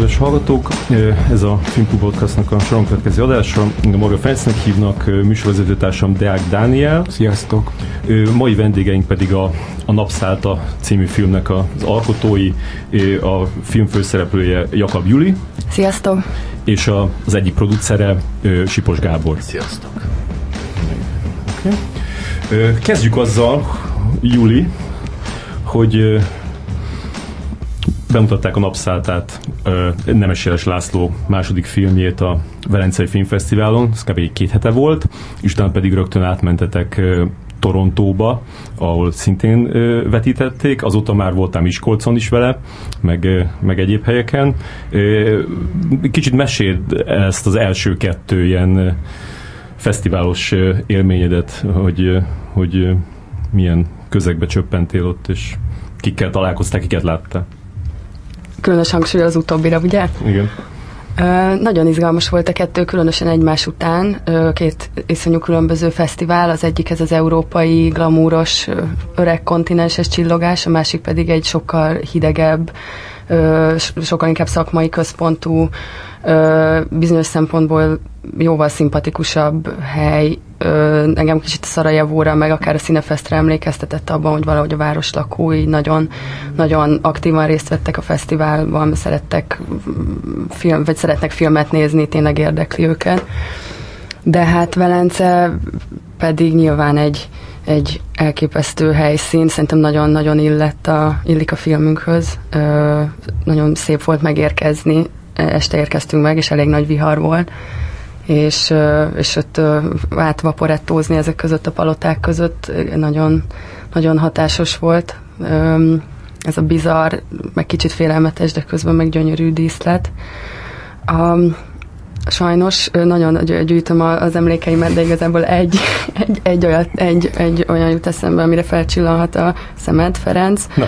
Kedves hallgatók! Ez a Filmklub Podcastnak a soron következő adása. Maga Fencnek hívnak, műsorvezetőtársam Deák Dániel. Sziasztok! Mai vendégeink pedig a, a Napszálta című filmnek az alkotói, a film főszereplője Jakab Juli. Sziasztok! És a, az egyik producere Sipos Gábor. Sziasztok! Okay. Kezdjük azzal, Juli, hogy bemutatták a napszáltát Nemes Jeles László második filmjét a Velencei Filmfesztiválon, ez kb. két hete volt, és utána pedig rögtön átmentetek Torontóba, ahol szintén vetítették, azóta már voltam Miskolcon is vele, meg, meg egyéb helyeken. Kicsit meséld ezt az első kettő ilyen fesztiválos élményedet, hogy, hogy milyen közegbe csöppentél ott, és kikkel találkoztál, kiket láttál? Különös hangsúly az utóbbira, ugye? Igen. Nagyon izgalmas volt a kettő, különösen egymás után. Két iszonyú különböző fesztivál, az egyik ez az európai, glamúros, öreg kontinenses csillogás, a másik pedig egy sokkal hidegebb, sokkal inkább szakmai központú, bizonyos szempontból jóval szimpatikusabb hely. Engem kicsit a Szarajevóra, meg akár a Színefesztre emlékeztetett abban, hogy valahogy a város lakói nagyon, nagyon aktívan részt vettek a fesztiválban, szerettek film, vagy szeretnek filmet nézni, tényleg érdekli őket. De hát Velence pedig nyilván egy, egy elképesztő helyszín, szerintem nagyon-nagyon illett a, illik a filmünkhöz. Ö, nagyon szép volt megérkezni, este érkeztünk meg, és elég nagy vihar volt, és, és ott átvaporettózni ezek között a paloták között nagyon, nagyon hatásos volt. Ez a bizarr, meg kicsit félelmetes, de közben meg gyönyörű díszlet. Um, sajnos nagyon gyűjtöm az emlékeimet, de igazából egy, egy, egy, olyat, egy, egy olyan jut eszembe, amire felcsillanhat a szemed, Ferenc. Na.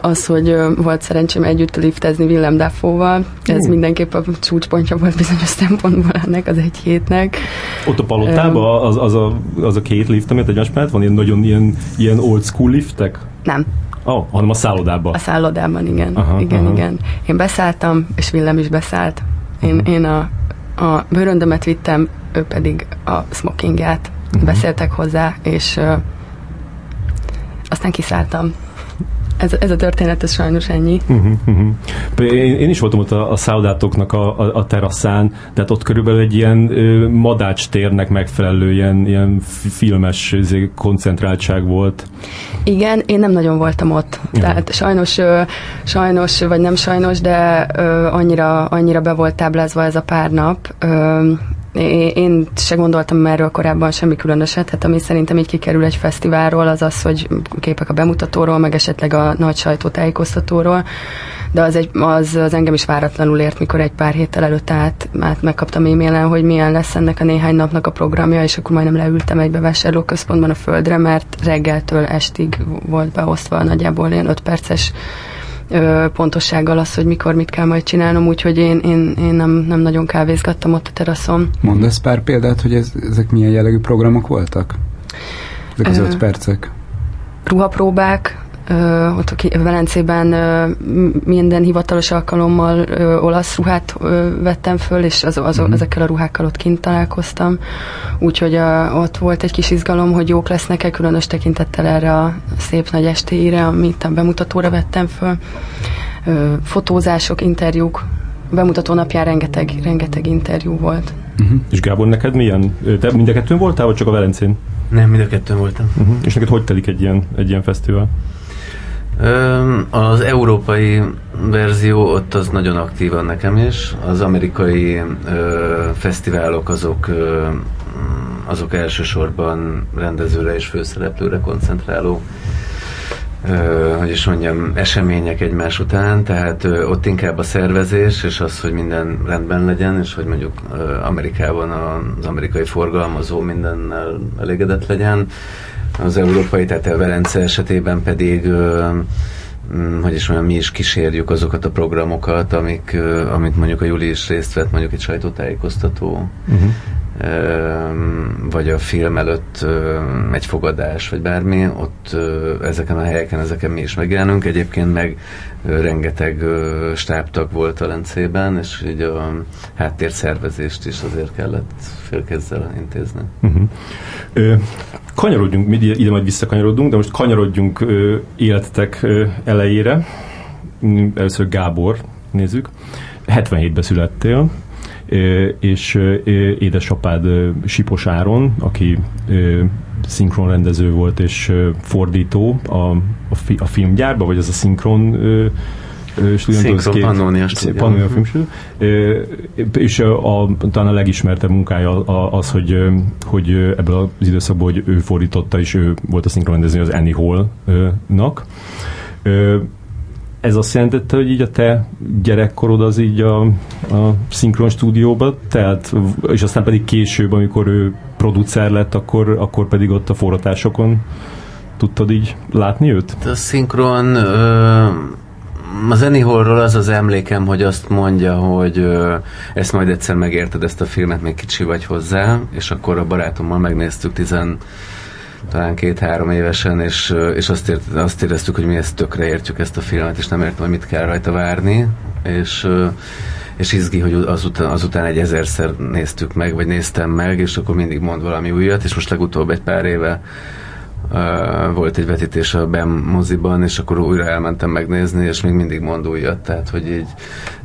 Az, hogy volt szerencsém együtt liftezni Willem Dafoe-val. Ez uh. mindenképp a csúcspontja volt bizonyos szempontból ennek az egy hétnek. Ott a palotában az, az, a, az a két lift, amit egymás mellett van, ilyen nagyon ilyen, ilyen old school liftek? Nem. Oh, hanem a szállodában. A szállodában, igen. Aha, igen, aha. igen. Én beszálltam, és Willem is beszállt. Én, uh-huh. én a, a bőröndömet vittem, ő pedig a smokingját. Uh-huh. Beszéltek hozzá, és uh, aztán kiszálltam ez, ez a történet, ez sajnos ennyi. Uh-huh, uh-huh. Én, én is voltam ott a, a szállodátoknak a, a, a teraszán, tehát ott körülbelül egy ilyen ö, madács térnek megfelelő ilyen, ilyen filmes izé, koncentráltság volt. Igen, én nem nagyon voltam ott. Uh-huh. Tehát sajnos, ö, sajnos, vagy nem sajnos, de ö, annyira, annyira be volt táblázva ez a pár nap, ö, én se gondoltam erről korábban semmi különöset, hát ami szerintem így kikerül egy fesztiválról, az az, hogy képek a bemutatóról, meg esetleg a nagy sajtótájékoztatóról, de az, egy, az, az engem is váratlanul ért, mikor egy pár héttel előtt át, át megkaptam e-mailen, hogy milyen lesz ennek a néhány napnak a programja, és akkor majdnem leültem egy bevásárlóközpontban a földre, mert reggeltől estig volt beosztva nagyjából ilyen 5 perces ö, pontossággal az, hogy mikor mit kell majd csinálnom, úgyhogy én, én, én nem, nem nagyon kávézgattam ott a teraszon. Mondasz pár példát, hogy ez, ezek milyen jellegű programok voltak? Ezek az ö, öt percek. Ruhapróbák, Uh, ott a Velencében minden hivatalos alkalommal olasz ruhát uh, vettem föl, és az, az, uh-huh. ezekkel a ruhákkal ott kint találkoztam. Úgyhogy uh, ott volt egy kis izgalom, hogy jók lesznek-e, különös tekintettel erre a szép nagy estéire, amit a bemutatóra vettem föl. Fotózások, interjúk, a bemutató napján rengeteg, rengeteg interjú volt. Uh-huh. És Gábor, neked milyen? Te mind a kettőn voltál, vagy csak a Velencén? Nem, mind a kettőn voltam. Uh-huh. És neked hogy telik egy ilyen, egy ilyen fesztivál? Az európai verzió ott az nagyon aktívan nekem is. Az amerikai ö, fesztiválok azok ö, azok elsősorban rendezőre és főszereplőre koncentráló ö, hogy is mondjam, események egymás után, tehát ö, ott inkább a szervezés, és az, hogy minden rendben legyen, és hogy mondjuk ö, Amerikában az amerikai forgalmazó mindennel elégedett legyen az európai, tehát a Velence esetében pedig mm, hogy is mondjam, mi is kísérjük azokat a programokat, amik, amit mondjuk a Juli is részt vett, mondjuk egy sajtótájékoztató uh-huh. Vagy a film előtt egy fogadás, vagy bármi, ott ezeken a helyeken, ezeken mi is megjelenünk. Egyébként meg rengeteg stábtag volt Velencében, és így a háttérszervezést is azért kellett félkezzel intézni. Uh-huh. Ö, kanyarodjunk, ide majd visszakanyarodunk, de most kanyarodjunk ö, életetek ö, elejére. Először Gábor, nézzük. 77-ben születtél, és édesapád Sipos Áron, aki szinkronrendező volt és fordító a, a, fi, a filmgyárban, vagy az a szinkron Szinkron Pannonia Pannonia És a, talán a legismertebb munkája az, hogy, hogy ebből az időszakból, hogy ő fordította, és ő volt a szinkronrendező az Annie Hall-nak ez azt jelentette, hogy így a te gyerekkorod az így a, a szinkron stúdióba telt, és aztán pedig később, amikor ő producer lett, akkor, akkor pedig ott a forratásokon tudtad így látni őt? A szinkron ö, a Zenihorról az az emlékem, hogy azt mondja, hogy ö, ezt majd egyszer megérted ezt a filmet, még kicsi vagy hozzá, és akkor a barátommal megnéztük tizen talán két-három évesen, és, és azt, ért, azt éreztük, hogy mi ezt tökre értjük ezt a filmet, és nem értem, hogy mit kell rajta várni, és és izgi, hogy azután, azután egy ezerszer néztük meg, vagy néztem meg, és akkor mindig mond valami újat, és most legutóbb egy pár éve uh, volt egy vetítés a BEM moziban, és akkor újra elmentem megnézni, és még mindig mond újat, tehát hogy így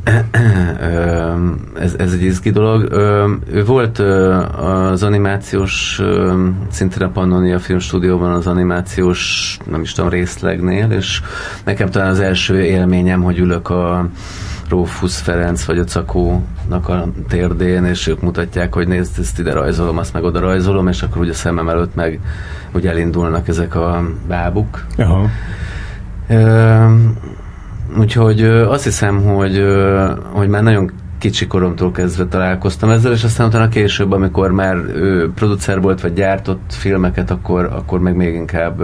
ez, ez egy izgi dolog. Ő volt az animációs, szintén a Pannonia Filmstúdióban az animációs, nem is tudom, részlegnél, és nekem talán az első élményem, hogy ülök a Rófusz Ferenc vagy a Cakónak a térdén, és ők mutatják, hogy nézd, ezt ide rajzolom, azt meg oda rajzolom, és akkor ugye a szemem előtt meg úgy elindulnak ezek a bábuk. Aha. Úgyhogy azt hiszem, hogy, hogy már nagyon kicsi koromtól kezdve találkoztam ezzel, és aztán utána később, amikor már ő producer volt, vagy gyártott filmeket, akkor, akkor meg még inkább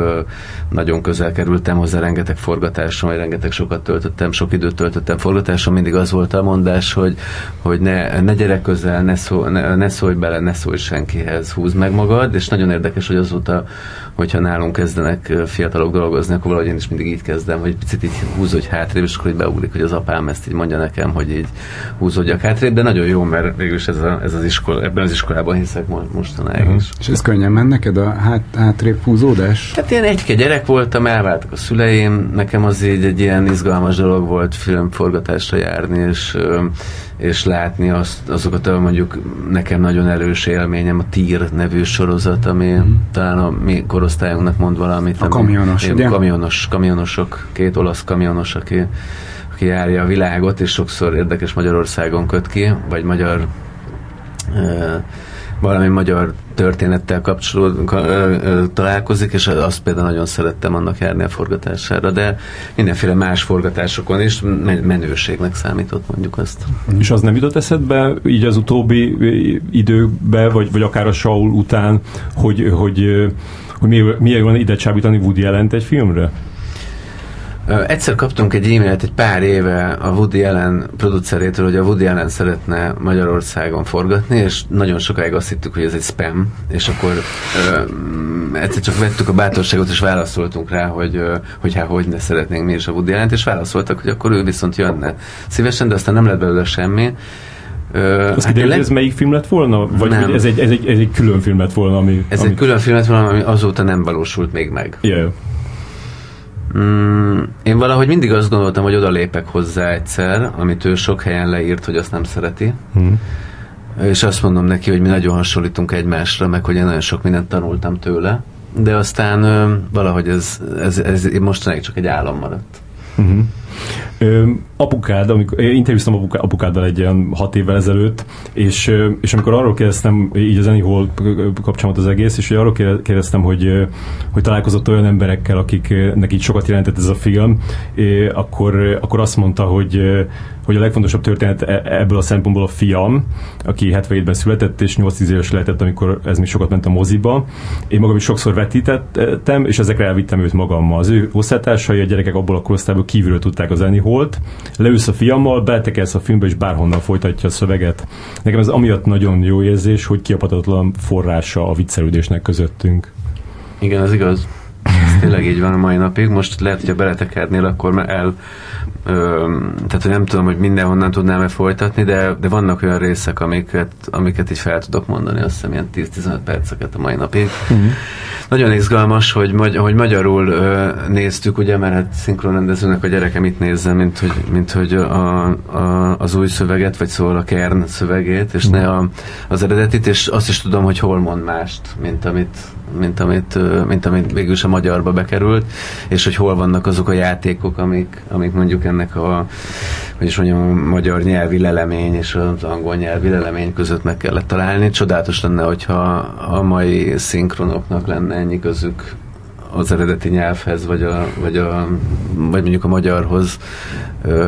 nagyon közel kerültem hozzá rengeteg forgatáson, vagy rengeteg sokat töltöttem, sok időt töltöttem forgatáson, mindig az volt a mondás, hogy, hogy ne, ne gyere közel, ne, szó, ne, ne szólj bele, ne szólj senkihez, húzd meg magad, és nagyon érdekes, hogy azóta hogyha nálunk kezdenek fiatalok dolgozni, akkor valahogy én is mindig így kezdem, hogy picit így húzódj hátrébb, és akkor így beugrik, hogy az apám ezt így mondja nekem, hogy így húzódjak hátrébb, de nagyon jó, mert végülis ez, a, ez az iskola, ebben az iskolában hiszek mostanáig uh-huh. is. És ez könnyen ment neked a hát, hátrébb húzódás? Hát én egy gyerek voltam, elváltak a szüleim, nekem az így egy ilyen izgalmas dolog volt filmforgatásra járni, és és látni azt, azokat a mondjuk nekem nagyon erős élményem, a Tír nevű sorozat, ami mm. talán a mi korosztályunknak mond valamit. A kamionos, ugye? Kamionos, kamionosok, két olasz kamionos, aki, aki járja a világot, és sokszor érdekes Magyarországon köt ki, vagy magyar valami magyar történettel kapcsolód, találkozik, és azt például nagyon szerettem annak járni a forgatására, de mindenféle más forgatásokon is menőségnek számított mondjuk azt. És az nem jutott eszedbe így az utóbbi időben, vagy, vagy akár a Saul után, hogy, hogy, hogy milyen van ide csábítani Woody jelent egy filmre? Egyszer kaptunk egy e-mailt egy pár éve a Woody Allen producerétől, hogy a Woody Allen szeretne Magyarországon forgatni, és nagyon sokáig azt hittük, hogy ez egy spam, és akkor uh, egyszer csak vettük a bátorságot, és válaszoltunk rá, hogy, uh, hogy hát hogy ne szeretnénk mi is a Woody allen és válaszoltak, hogy akkor ő viszont jönne szívesen, de aztán nem lett belőle semmi. Azt hát kiderül, ez melyik film lett volna? Vagy nem. ez egy, ez, egy, ez egy külön film lett volna? Ami, ez amit... egy külön film lett volna, ami azóta nem valósult még meg. Yeah. Mm, én valahogy mindig azt gondoltam, hogy oda lépek hozzá egyszer, amit ő sok helyen leírt, hogy azt nem szereti. Mm. És azt mondom neki, hogy mi nagyon hasonlítunk egymásra, meg hogy én nagyon sok mindent tanultam tőle. De aztán ö, valahogy ez, ez, ez mostanáig csak egy álom maradt. Mm-hmm. Ö, apukád, amikor interjúztam apuká, apukáddal egy ilyen hat évvel ezelőtt, és, és amikor arról kérdeztem, így az Anyhol kapcsolat az egész, és hogy arról kérdeztem, hogy, hogy találkozott olyan emberekkel, akiknek így sokat jelentett ez a film, akkor, akkor azt mondta, hogy, hogy a legfontosabb történet e, ebből a szempontból a fiam, aki 77-ben született, és 8-10 éves lehetett, amikor ez még sokat ment a moziba. Én magam is sokszor vetítettem, és ezekre elvittem őt magammal. Az ő osztálytársai, a gyerekek abból a korosztályból kívülről tudták az holt, leülsz a fiammal, beletekelsz a filmbe, és bárhonnan folytatja a szöveget. Nekem ez amiatt nagyon jó érzés, hogy kiapatatlan forrása a viccelődésnek közöttünk. Igen, az igaz. Ez tényleg így van a mai napig. Most lehet, hogyha beletekernél, akkor el Ö, tehát nem tudom, hogy mindenhonnan tudnám-e folytatni, de, de vannak olyan részek, amiket, amiket így fel tudok mondani, azt hiszem ilyen 10-15 perceket a mai napig. Uh-huh. Nagyon izgalmas, hogy, magy- hogy magyarul ö, néztük, ugye, mert hát szinkronrendezőnek a gyereke mit nézze, mint hogy, mint hogy a, a, az új szöveget, vagy szól a kern szövegét, és uh-huh. ne a, az eredetit, és azt is tudom, hogy hol mond mást, mint amit, mint amit, mint amit végül is a magyarba bekerült, és hogy hol vannak azok a játékok, amik, amik mondjuk ennek a, hogy is mondjam, a magyar nyelvi lelemény és az angol nyelvi lelemény között meg kellett találni. Csodálatos lenne, hogyha a mai szinkronoknak lenne ennyi közük az eredeti nyelvhez, vagy, a, vagy, a, vagy mondjuk a magyarhoz,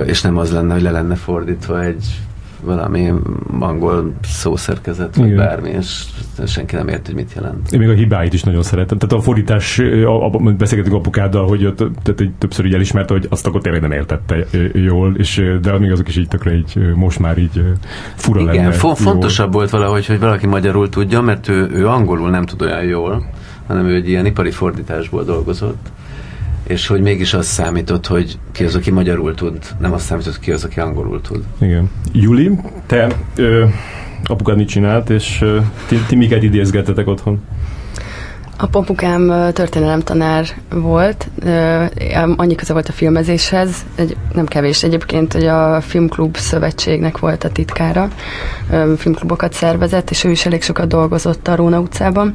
és nem az lenne, hogy le lenne fordítva egy valami angol szószerkezet, vagy Igen. bármi, és senki nem ért, hogy mit jelent. Én még a hibáit is nagyon szeretem. Tehát a fordítás, a, a, beszélgetünk apukáddal, hogy ott, tehát egy többször így elismerte, hogy azt akkor tényleg nem értette jól, és de még azok is így tökre így most már így fura Igen, lenne. Fo- fontosabb volt valahogy, hogy valaki magyarul tudja, mert ő, ő angolul nem tud olyan jól, hanem ő egy ilyen ipari fordításból dolgozott és hogy mégis az számított, hogy ki az, aki magyarul tud, nem az számított, ki az, aki angolul tud. Igen. Juli, te ö, apukád mit csinált, és ö, ti, ti miket idézgettetek otthon? A papukám történelem tanár volt, annyi köze volt a filmezéshez, egy, nem kevés egyébként, hogy a Filmklub Szövetségnek volt a titkára, filmklubokat szervezett, és ő is elég sokat dolgozott a Róna utcában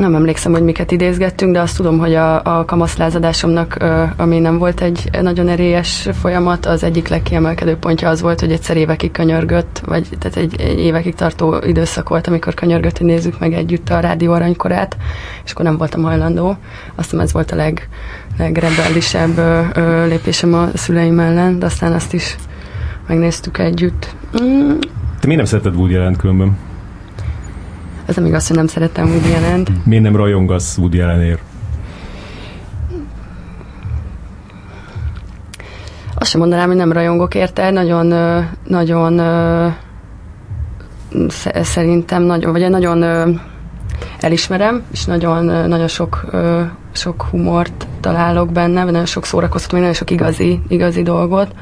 nem emlékszem, hogy miket idézgettünk, de azt tudom, hogy a, a kamaszlázadásomnak, ami nem volt egy nagyon erélyes folyamat, az egyik legkiemelkedő pontja az volt, hogy egyszer évekig könyörgött, vagy tehát egy, egy évekig tartó időszak volt, amikor könyörgött, hogy nézzük meg együtt a rádió aranykorát, és akkor nem voltam hajlandó. Azt hiszem ez volt a leg, legrebellisebb lépésem a szüleim ellen, de aztán azt is megnéztük együtt. Mm. Te miért nem szereted Woody Allen különben? Ez nem igaz, hogy nem szerettem Woody allen Miért nem rajongasz Woody Allenért? Azt sem mondanám, hogy nem rajongok érte, nagyon, nagyon szerintem nagyon, vagy nagyon elismerem, és nagyon, nagyon sok, sok humort találok benne, nagyon sok szórakoztató, nagyon sok igazi, igazi dolgot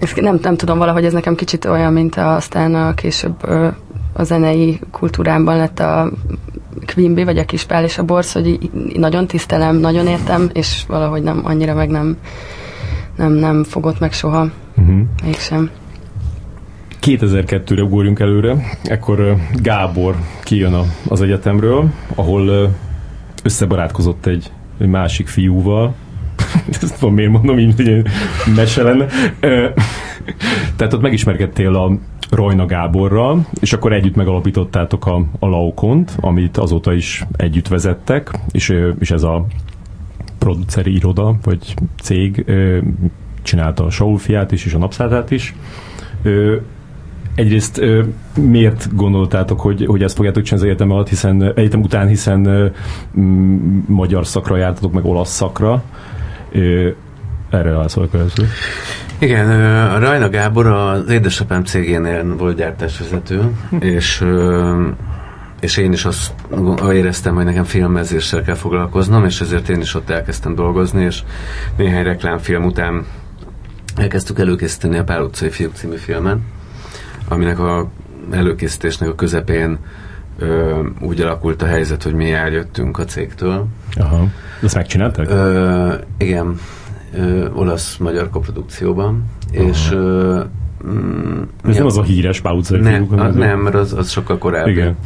ezt nem, nem tudom, valahogy ez nekem kicsit olyan, mint a, aztán a később a zenei kultúrámban lett a Quimby, vagy a Kispál és a Borsz, hogy nagyon tisztelem, nagyon értem, és valahogy nem annyira meg nem, nem, nem fogott meg soha. Uh-huh. Mégsem. 2002-re ugorjunk előre, ekkor Gábor kijön a, az egyetemről, ahol összebarátkozott egy, egy másik fiúval, ezt tudom, miért mondom, így, hogy mese lenne. Tehát ott megismerkedtél a Rojna Gáborral, és akkor együtt megalapítottátok a, a Laukont, amit azóta is együtt vezettek, és, és ez a produceri iroda, vagy cég csinálta a Saulfiát is, és a Napszátát is. Egyrészt miért gondoltátok, hogy, hogy ezt fogjátok csinálni az egyetem alatt, hiszen egyetem után, hiszen magyar szakra jártatok, meg olasz szakra, erre válaszolok először. Igen, Rajna Gábor az édesapám cégénél volt gyártásvezető, és és én is azt éreztem, hogy nekem filmezéssel kell foglalkoznom, és ezért én is ott elkezdtem dolgozni, és néhány reklámfilm után elkezdtük előkészíteni a Pál utcai fiúk című filmet, aminek a előkészítésnek a közepén ö, úgy alakult a helyzet, hogy mi eljöttünk a cégtől. Aha. Ezt megcsináltak? Ö, igen, olasz-magyar koprodukcióban, Aha. és ö, mm, ez nem az a híres utcai nem, nem, mert az, az sokkal korábbi. Igen.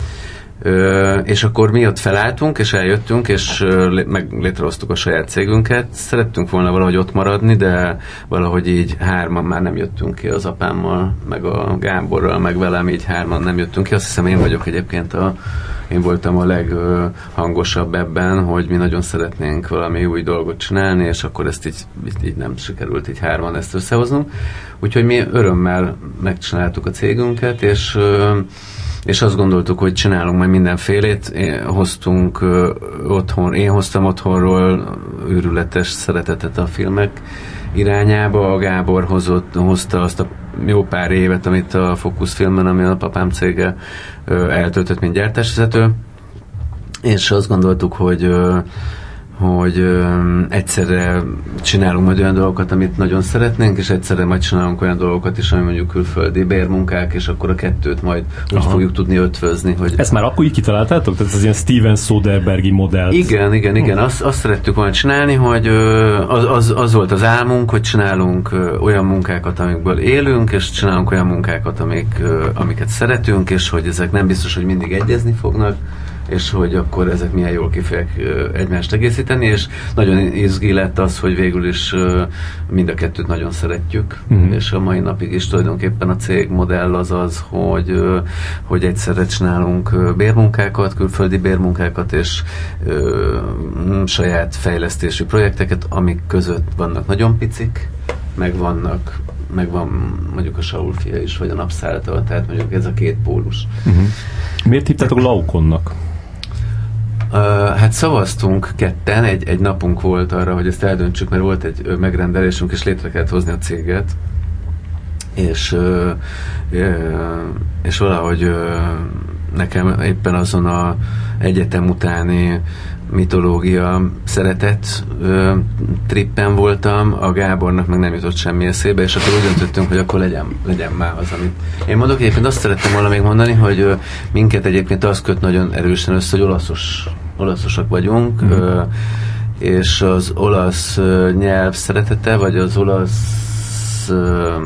Ö, és akkor mi ott felálltunk, és eljöttünk, és ö, meg létrehoztuk a saját cégünket. Szerettünk volna valahogy ott maradni, de valahogy így hárman már nem jöttünk ki az apámmal, meg a Gáborral, meg velem így hárman nem jöttünk ki. Azt hiszem én vagyok egyébként a én voltam a leghangosabb ebben, hogy mi nagyon szeretnénk valami új dolgot csinálni, és akkor ezt így, így, nem sikerült így hárman ezt összehoznunk. Úgyhogy mi örömmel megcsináltuk a cégünket, és és azt gondoltuk, hogy csinálunk majd mindenfélét. Én hoztunk otthon, én hoztam otthonról őrületes szeretetet a filmek irányába. A Gábor hozott, hozta azt a jó pár évet, amit a Focus filmen, ami a papám cége eltöltött, mint gyártásvezető, és azt gondoltuk, hogy hogy ö, egyszerre csinálunk majd olyan dolgokat, amit nagyon szeretnénk, és egyszerre majd csinálunk olyan dolgokat is, ami mondjuk külföldi bérmunkák, és akkor a kettőt majd úgy Aha. fogjuk tudni ötvözni. Hogy... Ezt már akkor így kitaláltátok? Tehát ez ilyen Steven Soderbergi modell. Igen, igen, igen. Azt, azt szerettük volna csinálni, hogy ö, az, az, az volt az álmunk, hogy csinálunk ö, olyan munkákat, amikből élünk, és csinálunk olyan munkákat, amik, ö, amiket szeretünk, és hogy ezek nem biztos, hogy mindig egyezni fognak, és hogy akkor ezek milyen jól kifejek egymást egészíteni, és nagyon izgi lett az, hogy végül is mind a kettőt nagyon szeretjük, uh-huh. és a mai napig is tulajdonképpen a cég modell az az, hogy, hogy egyszerre csinálunk bérmunkákat, külföldi bérmunkákat, és ö, saját fejlesztésű projekteket, amik között vannak nagyon picik, meg vannak meg van mondjuk a Saul fia is, vagy a napszálltól, tehát mondjuk ez a két pólus. Uh-huh. Miért hívtátok Laukonnak? Uh, hát szavaztunk ketten, egy, egy napunk volt arra, hogy ezt eldöntsük, mert volt egy megrendelésünk, és létre kellett hozni a céget. És, uh, és valahogy uh, nekem éppen azon a egyetem utáni mitológia szeretett ö, trippen voltam, a Gábornak meg nem jutott semmi eszébe, és akkor úgy döntöttünk, hogy akkor legyen, legyen már az, amit... Én mondok, egyébként azt szerettem volna még mondani, hogy minket egyébként az köt nagyon erősen össze, hogy olaszos, olaszosak vagyunk, mm. és az olasz nyelv szeretete, vagy az olasz ö,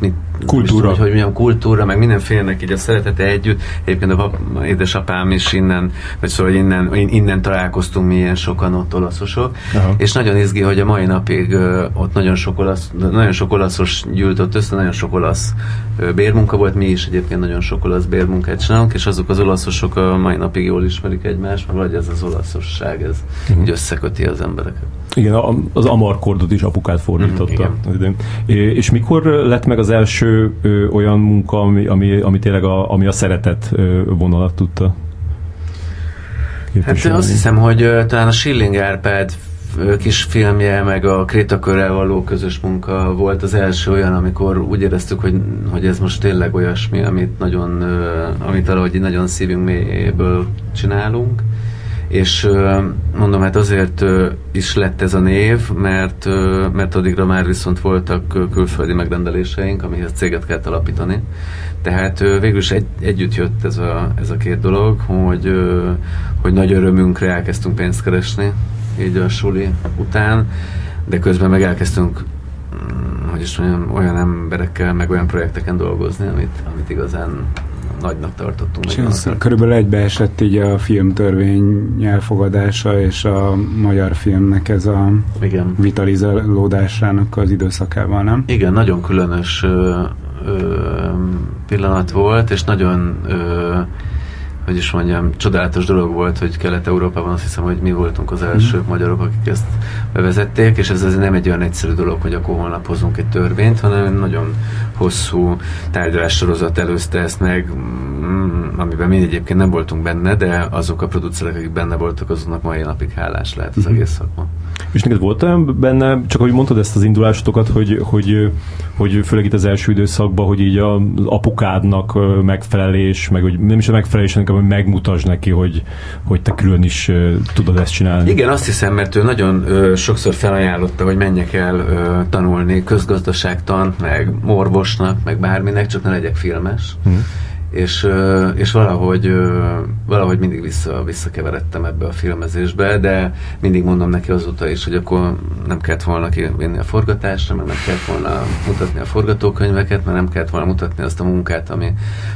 mit, kultúra. Tudom, hogy milyen kultúra, meg mindenfélenek így a szeretete együtt. Egyébként a pap, édesapám is innen, vagy szóval innen, innen találkoztunk mi ilyen sokan ott olaszosok, Aha. és nagyon izgi, hogy a mai napig ott nagyon sok, olasz, nagyon sok olaszos gyűlt ott össze, nagyon sok olasz bérmunka volt, mi is egyébként nagyon sok olasz bérmunkát csinálunk, és azok az olaszosok a mai napig jól ismerik egymást, vagy ez az olaszosság, ez uh-huh. így összeköti az embereket. Igen, az amarkordot is apukát fordította. Mm, igen. És mikor lett meg az első ö, olyan munka, ami, ami, ami tényleg a, ami a szeretet ö, vonalat tudta Hát azt hiszem, hogy ö, talán a Schilling Árpád kis filmje, meg a Krétakörrel való közös munka volt az első olyan, amikor úgy éreztük, hogy, hogy ez most tényleg olyasmi, amit nagyon, amit valahogy nagyon szívünk mélyből csinálunk és mondom, hát azért is lett ez a név, mert, mert addigra már viszont voltak külföldi megrendeléseink, amihez céget kellett alapítani. Tehát végül is egy, együtt jött ez a, ez a két dolog, hogy, hogy nagy örömünkre elkezdtünk pénzt keresni, így a suli után, de közben meg elkezdtünk mm, hogy is mondjam, olyan emberekkel, meg olyan projekteken dolgozni, amit, amit igazán nagynak tartottunk. És körülbelül egybeesett így a filmtörvény elfogadása és a magyar filmnek ez a Igen. vitalizálódásának az időszakával, nem? Igen, nagyon különös ö, ö, pillanat volt, és nagyon ö, hogy is mondjam, csodálatos dolog volt, hogy Kelet-Európában azt hiszem, hogy mi voltunk az első mm. magyarok, akik ezt bevezették, és ez azért nem egy olyan egyszerű dolog, hogy akkor holnap hozunk egy törvényt, hanem nagyon hosszú tárgyalássorozat előzte ezt meg, mm, amiben mi egyébként nem voltunk benne, de azok a producerek, akik benne voltak, azoknak mai napig hálás lehet az mm. egész szakma. És neked volt olyan benne, csak hogy mondtad ezt az indulásotokat, hogy, hogy, hogy főleg itt az első időszakban, hogy így az apukádnak megfelelés, meg hogy nem is a megfelelés, hanem hogy megmutasd neki, hogy, hogy te külön is tudod ezt csinálni. Igen, azt hiszem, mert ő nagyon ö, sokszor felajánlotta, hogy menjek el ö, tanulni közgazdaságtan, meg morvosnak, meg bárminek, csak ne legyek filmes. Hmm és, és valahogy, valahogy mindig vissza, visszakeveredtem ebbe a filmezésbe, de mindig mondom neki azóta is, hogy akkor nem kellett volna kivinni a forgatásra, meg nem kellett volna mutatni a forgatókönyveket, mert nem kellett volna mutatni azt a munkát, ami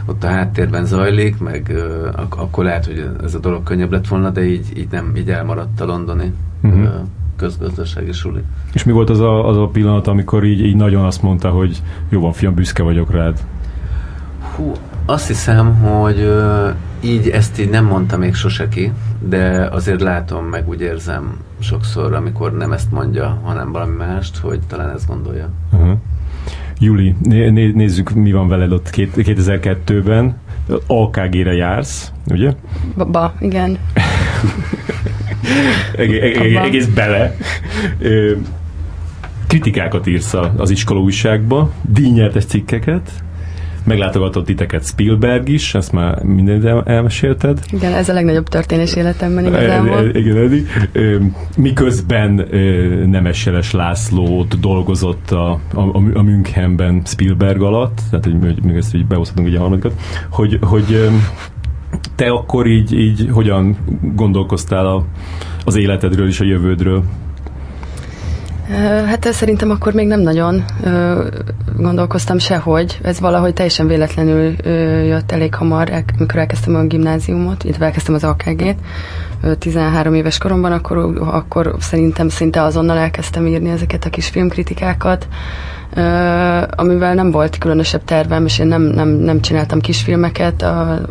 ott a háttérben zajlik, meg ak- akkor lehet, hogy ez a dolog könnyebb lett volna, de így, így nem, így elmaradt a londoni uh-huh. közgazdasági suli. És mi volt az a, az a pillanat, amikor így, így nagyon azt mondta, hogy jó van, fiam, büszke vagyok rád? Hú, azt hiszem, hogy így ezt így nem mondta még sose ki, de azért látom, meg úgy érzem sokszor, amikor nem ezt mondja, hanem valami mást, hogy talán ezt gondolja. Uh-huh. Juli, né- nézzük, mi van veled ott 2002-ben. AKG-re jársz, ugye? Ba, igen. egész bele. Kritikákat írsz az iskola újságba, díjnyertes cikkeket, meglátogatott titeket Spielberg is, ezt már minden elmesélted. Igen, ez a legnagyobb történés életemben igazából. Igen, Edi. Miközben Nemes Lászlót dolgozott a, a, a Münchenben Spielberg alatt, tehát hogy még ezt így behozhatunk ugye a harmadikat, hogy, hogy te akkor így, így hogyan gondolkoztál a, az életedről és a jövődről? Hát szerintem akkor még nem nagyon gondolkoztam sehogy. Ez valahogy teljesen véletlenül jött elég hamar, amikor elkezdtem a gimnáziumot, illetve elkezdtem az AKG-t. 13 éves koromban, akkor, akkor szerintem szinte azonnal elkezdtem írni ezeket a kis filmkritikákat amivel nem volt különösebb tervem, és én nem, nem, nem csináltam kisfilmeket,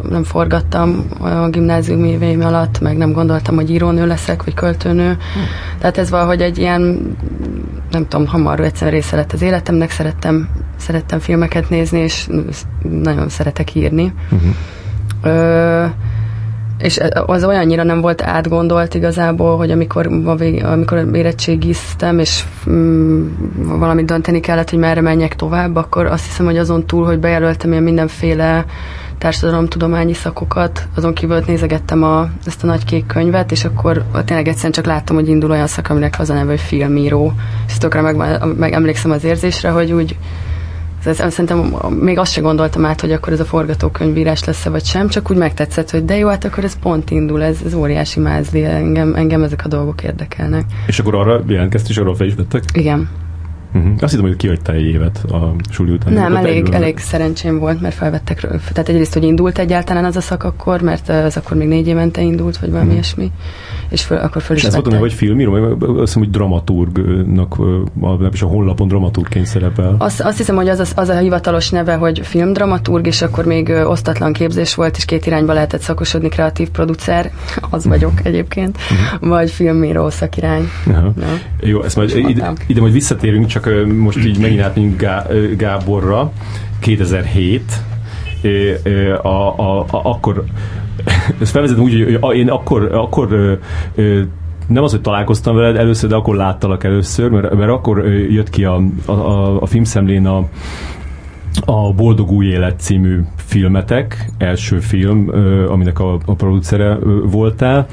nem forgattam a gimnázium éveim alatt, meg nem gondoltam, hogy írónő leszek, vagy költőnő. Hm. Tehát ez valahogy egy ilyen, nem tudom, hamar egyszerűen része lett az életemnek, szerettem, szerettem filmeket nézni, és nagyon szeretek írni. Uh-huh. Ö, és az olyannyira nem volt átgondolt igazából, hogy amikor, amikor érettségiztem, és mm, valamit dönteni kellett, hogy merre menjek tovább, akkor azt hiszem, hogy azon túl, hogy bejelöltem ilyen mindenféle társadalomtudományi szakokat, azon kívül nézegettem a, ezt a nagy kék könyvet, és akkor tényleg egyszerűen csak láttam, hogy indul olyan szak, aminek az a neve, hogy filmíró. És tökre meg, meg emlékszem az érzésre, hogy úgy ez, szerintem még azt se gondoltam át, hogy akkor ez a forgatókönyvírás lesz-e vagy sem, csak úgy megtetszett, hogy de jó, hát akkor ez pont indul, ez, ez óriási mázli, engem, engem ezek a dolgok érdekelnek. És akkor arra jelentkezt, és arról fel is vettek? Igen. Uh-huh. Azt hittem, hogy kihagytál egy évet a suli után. Nem, elég, elég szerencsém volt, mert felvettek. Tehát egyrészt, hogy indult egyáltalán az a szak akkor, mert az akkor még négy évente indult, vagy valami uh-huh. ilyesmi. És föl, akkor föl is És ez volt, hogy filmíró, vagy azt hiszem, hogy dramaturgnak, és a honlapon dramaturgként szerepel. Azt, azt hiszem, hogy az, az, az a hivatalos neve, hogy filmdramaturg, és akkor még osztatlan képzés volt, és két irányba lehetett szakosodni, kreatív producer, az vagyok egyébként, uh-huh. vagy filmíró szakirány. Uh-huh. Jó, ezt majd ide, ide majd visszatérünk, csak csak most így megint átmegyünk Gá, Gáborra, 2007, a, a, a, akkor ezt felvezetem úgy, hogy én akkor, akkor nem az, hogy találkoztam veled először, de akkor láttalak először, mert, mert akkor jött ki a, a, a filmszemlén a, a Boldog új élet című filmetek, első film, aminek a, a producere voltál.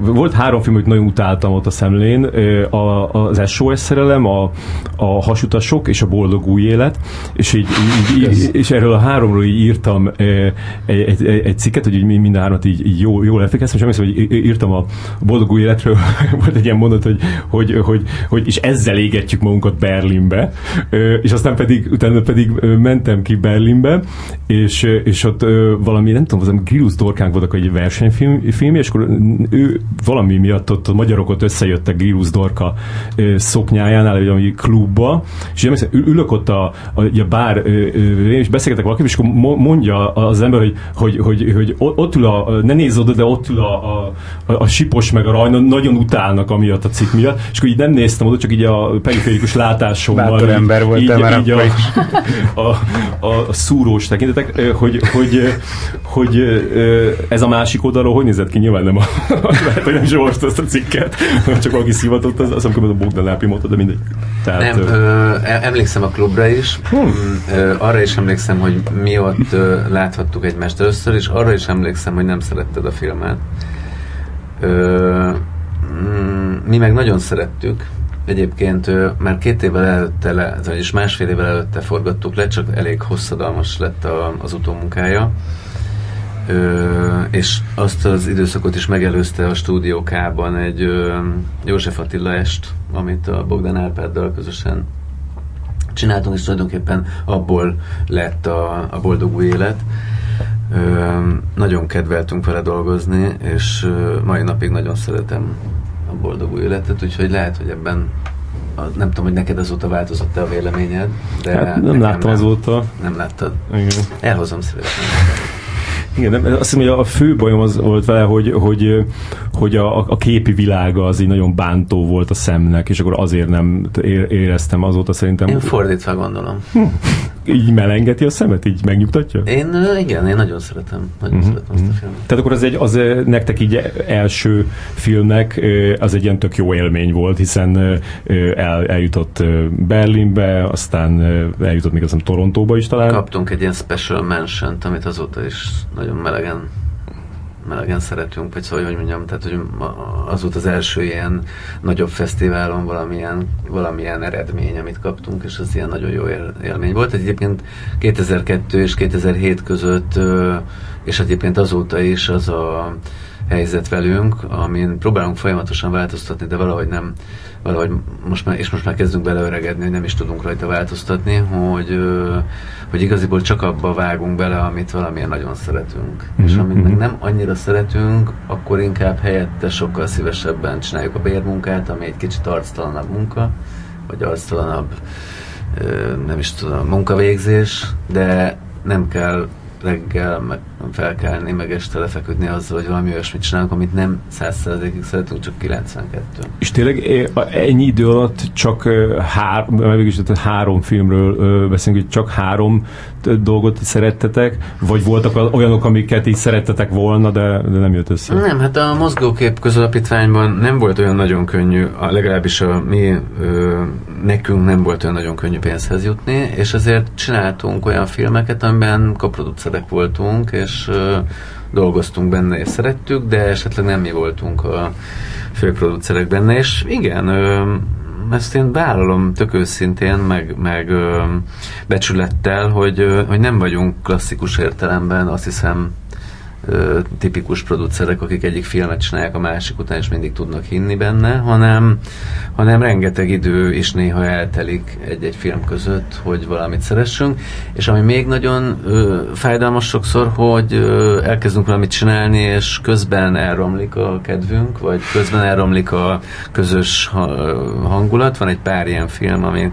Volt három film, amit nagyon utáltam ott a szemlén, a, az SOS szerelem, a, a Hasutasok és a Boldog új élet, és, így, így, így, és erről a háromról így írtam egy, egy, egy cikket, hogy így mind a hármat így, így jól, jól elfekeztem, és emlékszem, hogy írtam a Boldog új életről, volt egy ilyen mondat, hogy, hogy, hogy, hogy és ezzel égetjük magunkat Berlinbe, és aztán pedig, utána pedig mentem ki Berlinbe, és, és ott valami, nem tudom, az Grillus Dorkánk voltak egy versenyfilm, film, és akkor ő valami miatt ott a magyarok ott összejöttek Grillus Dorka szoknyájánál, egy valami klubba, és én ülök ott a, a, a bár, és beszélgetek valakivel, és akkor mondja az ember, hogy, hogy, hogy, hogy ott ül a, ne nézz oda, de ott ül a, a, a sipos meg a rajna, nagyon utálnak amiatt a cikk miatt, és akkor így nem néztem oda, csak így a periférikus látásommal. Bátor ember volt, így, már így a, a, a, szúrós tekintetek, hogy, hogy, hogy ez a másik oldalról hogy nézett ki? Nyilván nem a, lehet, hogy nem is olvasta ezt a cikket, csak valaki szivatott, az, azt amikor a Bogdan Ápi mondta, de mindegy. Tehát, nem, ö, emlékszem a klubra is, hmm. ö, arra is emlékszem, hogy mi ott ö, láthattuk egymást először, és arra is emlékszem, hogy nem szeretted a filmet. Ö, mm, mi meg nagyon szerettük, Egyébként már két évvel előtte, le, vagyis másfél évvel előtte forgattuk le, csak elég hosszadalmas lett a, az utómunkája. Ö, és azt az időszakot is megelőzte a stúdiókában egy ö, József Attila est, amit a Bogdan Árpáddal közösen csináltunk, és tulajdonképpen abból lett a, a boldog új élet. Ö, nagyon kedveltünk vele dolgozni, és ö, mai napig nagyon szeretem a boldog új életet, úgyhogy lehet, hogy ebben a, nem tudom, hogy neked azóta változott-e a véleményed, de hát nem láttam nem, azóta. Nem láttad? Igen. Elhozom szívesen. Igen, nem, azt hiszem, hogy a fő bajom az volt vele, hogy, hogy, hogy a, a képi világa az így nagyon bántó volt a szemnek, és akkor azért nem éreztem azóta szerintem. Én fordítva gondolom. Hm. Így melengeti a szemet? Így megnyugtatja? Én igen, én nagyon szeretem. Nagyon uh-huh. szeretem azt a filmet. Tehát akkor az, egy, az nektek így első filmnek az egy ilyen tök jó élmény volt, hiszen el, eljutott Berlinbe, aztán eljutott még azt Torontóba is talán. Kaptunk egy ilyen special mention amit azóta is nagyon melegen melegen szeretünk, vagy szóval, hogy mondjam, tehát hogy az volt az első ilyen nagyobb fesztiválon valamilyen, valamilyen eredmény, amit kaptunk, és az ilyen nagyon jó élmény volt. Egyébként 2002 és 2007 között, és egyébként azóta is az a helyzet velünk, amin próbálunk folyamatosan változtatni, de valahogy nem, valahogy most már, és most már kezdünk beleöregedni, nem is tudunk rajta változtatni, hogy, hogy igaziból csak abba vágunk bele, amit valamilyen nagyon szeretünk. Mm-hmm. És mhm, amit meg mhm. nem annyira szeretünk, akkor inkább helyette sokkal szívesebben csináljuk a bérmunkát, ami egy kicsit arctalanabb munka, vagy arctalanabb nem is tudom, munkavégzés, de nem kell reggel meg felkelni, meg este lefeküdni azzal, hogy valami olyasmit csinálunk, amit nem százszerzékig szeretünk, csak 92. És tényleg ennyi idő alatt csak hár, mégis, három filmről beszélünk, hogy csak három dolgot szerettetek, vagy voltak olyanok, amiket így szerettetek volna, de, de nem jött össze? Nem, hát a mozgókép közalapítványban nem volt olyan nagyon könnyű, a, legalábbis a mi ö, nekünk nem volt olyan nagyon könnyű pénzhez jutni, és ezért csináltunk olyan filmeket, amiben koproducerek voltunk, és ö, dolgoztunk benne, és szerettük, de esetleg nem mi voltunk a főproducerek benne, és igen, ezt én vállalom tök őszintén, meg, meg becsülettel, hogy, hogy nem vagyunk klasszikus értelemben, azt hiszem, tipikus producerek, akik egyik filmet csinálják a másik után, és mindig tudnak hinni benne, hanem, hanem rengeteg idő is néha eltelik egy-egy film között, hogy valamit szeressünk, és ami még nagyon ö, fájdalmas sokszor, hogy ö, elkezdünk valamit csinálni, és közben elromlik a kedvünk, vagy közben elromlik a közös hangulat. Van egy pár ilyen film, ami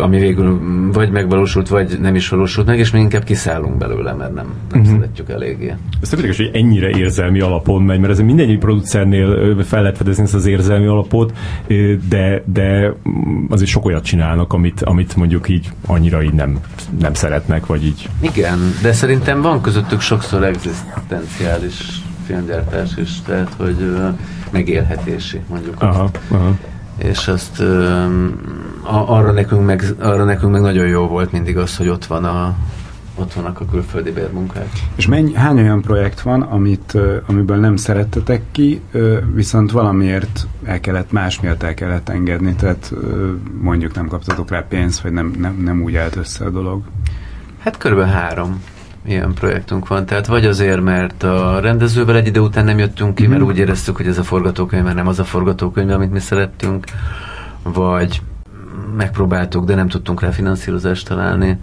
ami végül vagy megvalósult, vagy nem is valósult meg, és mi inkább kiszállunk belőle, mert nem, nem uh-huh. szeretjük eléggé. Ez tök hogy ennyire érzelmi alapon megy, mert ez mindegyik producernél fel lehet fedezni ezt az érzelmi alapot, de, de azért sok olyat csinálnak, amit, amit mondjuk így annyira így nem, nem szeretnek, vagy így. Igen, de szerintem van közöttük sokszor egzisztenciális filmgyártás is, tehát hogy megélhetési, mondjuk. Aha, aha és azt arra nekünk, meg, arra nekünk meg nagyon jó volt mindig az, hogy ott van a, ott vannak a külföldi bérmunkák. És mennyi, hány olyan projekt van, amit, amiből nem szerettetek ki, viszont valamiért el kellett, más miatt el kellett engedni, tehát mondjuk nem kaptatok rá pénzt, vagy nem, nem, nem úgy állt össze a dolog? Hát körülbelül három ilyen projektünk van. Tehát vagy azért, mert a rendezővel egy idő után nem jöttünk ki, mert mhm. úgy éreztük, hogy ez a forgatókönyv már nem az a forgatókönyv, amit mi szerettünk, vagy megpróbáltuk, de nem tudtunk rá finanszírozást találni.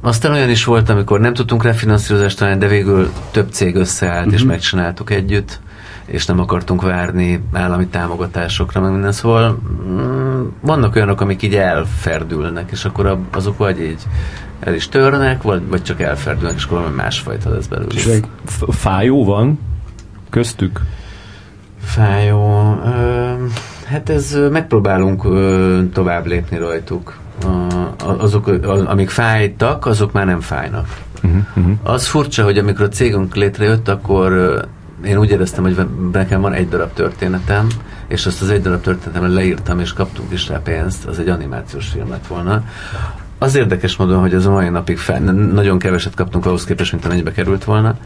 Aztán olyan is volt, amikor nem tudtunk rá finanszírozást találni, de végül több cég összeállt, uh-huh. és mhm. megcsináltuk együtt, és nem akartunk várni állami támogatásokra, meg minden. Szóval mm, vannak olyanok, amik így elferdülnek, és akkor azok vagy így el is törnek, vagy, vagy csak elferdülnek, és akkor valami másfajta lesz belőle. És fájó van köztük? Fájó. Ö, hát ez megpróbálunk ö, tovább lépni rajtuk. A, azok, az, amik fájtak, azok már nem fájnak. Uh-huh. Az furcsa, hogy amikor a cégünk létrejött, akkor én úgy éreztem, hogy nekem van egy darab történetem, és azt az egy darab történetemre leírtam, és kaptunk is rá pénzt, az egy animációs film lett volna. Az érdekes módon, hogy az a mai napig fel, nagyon keveset kaptunk ahhoz képest, mint amennyibe került volna.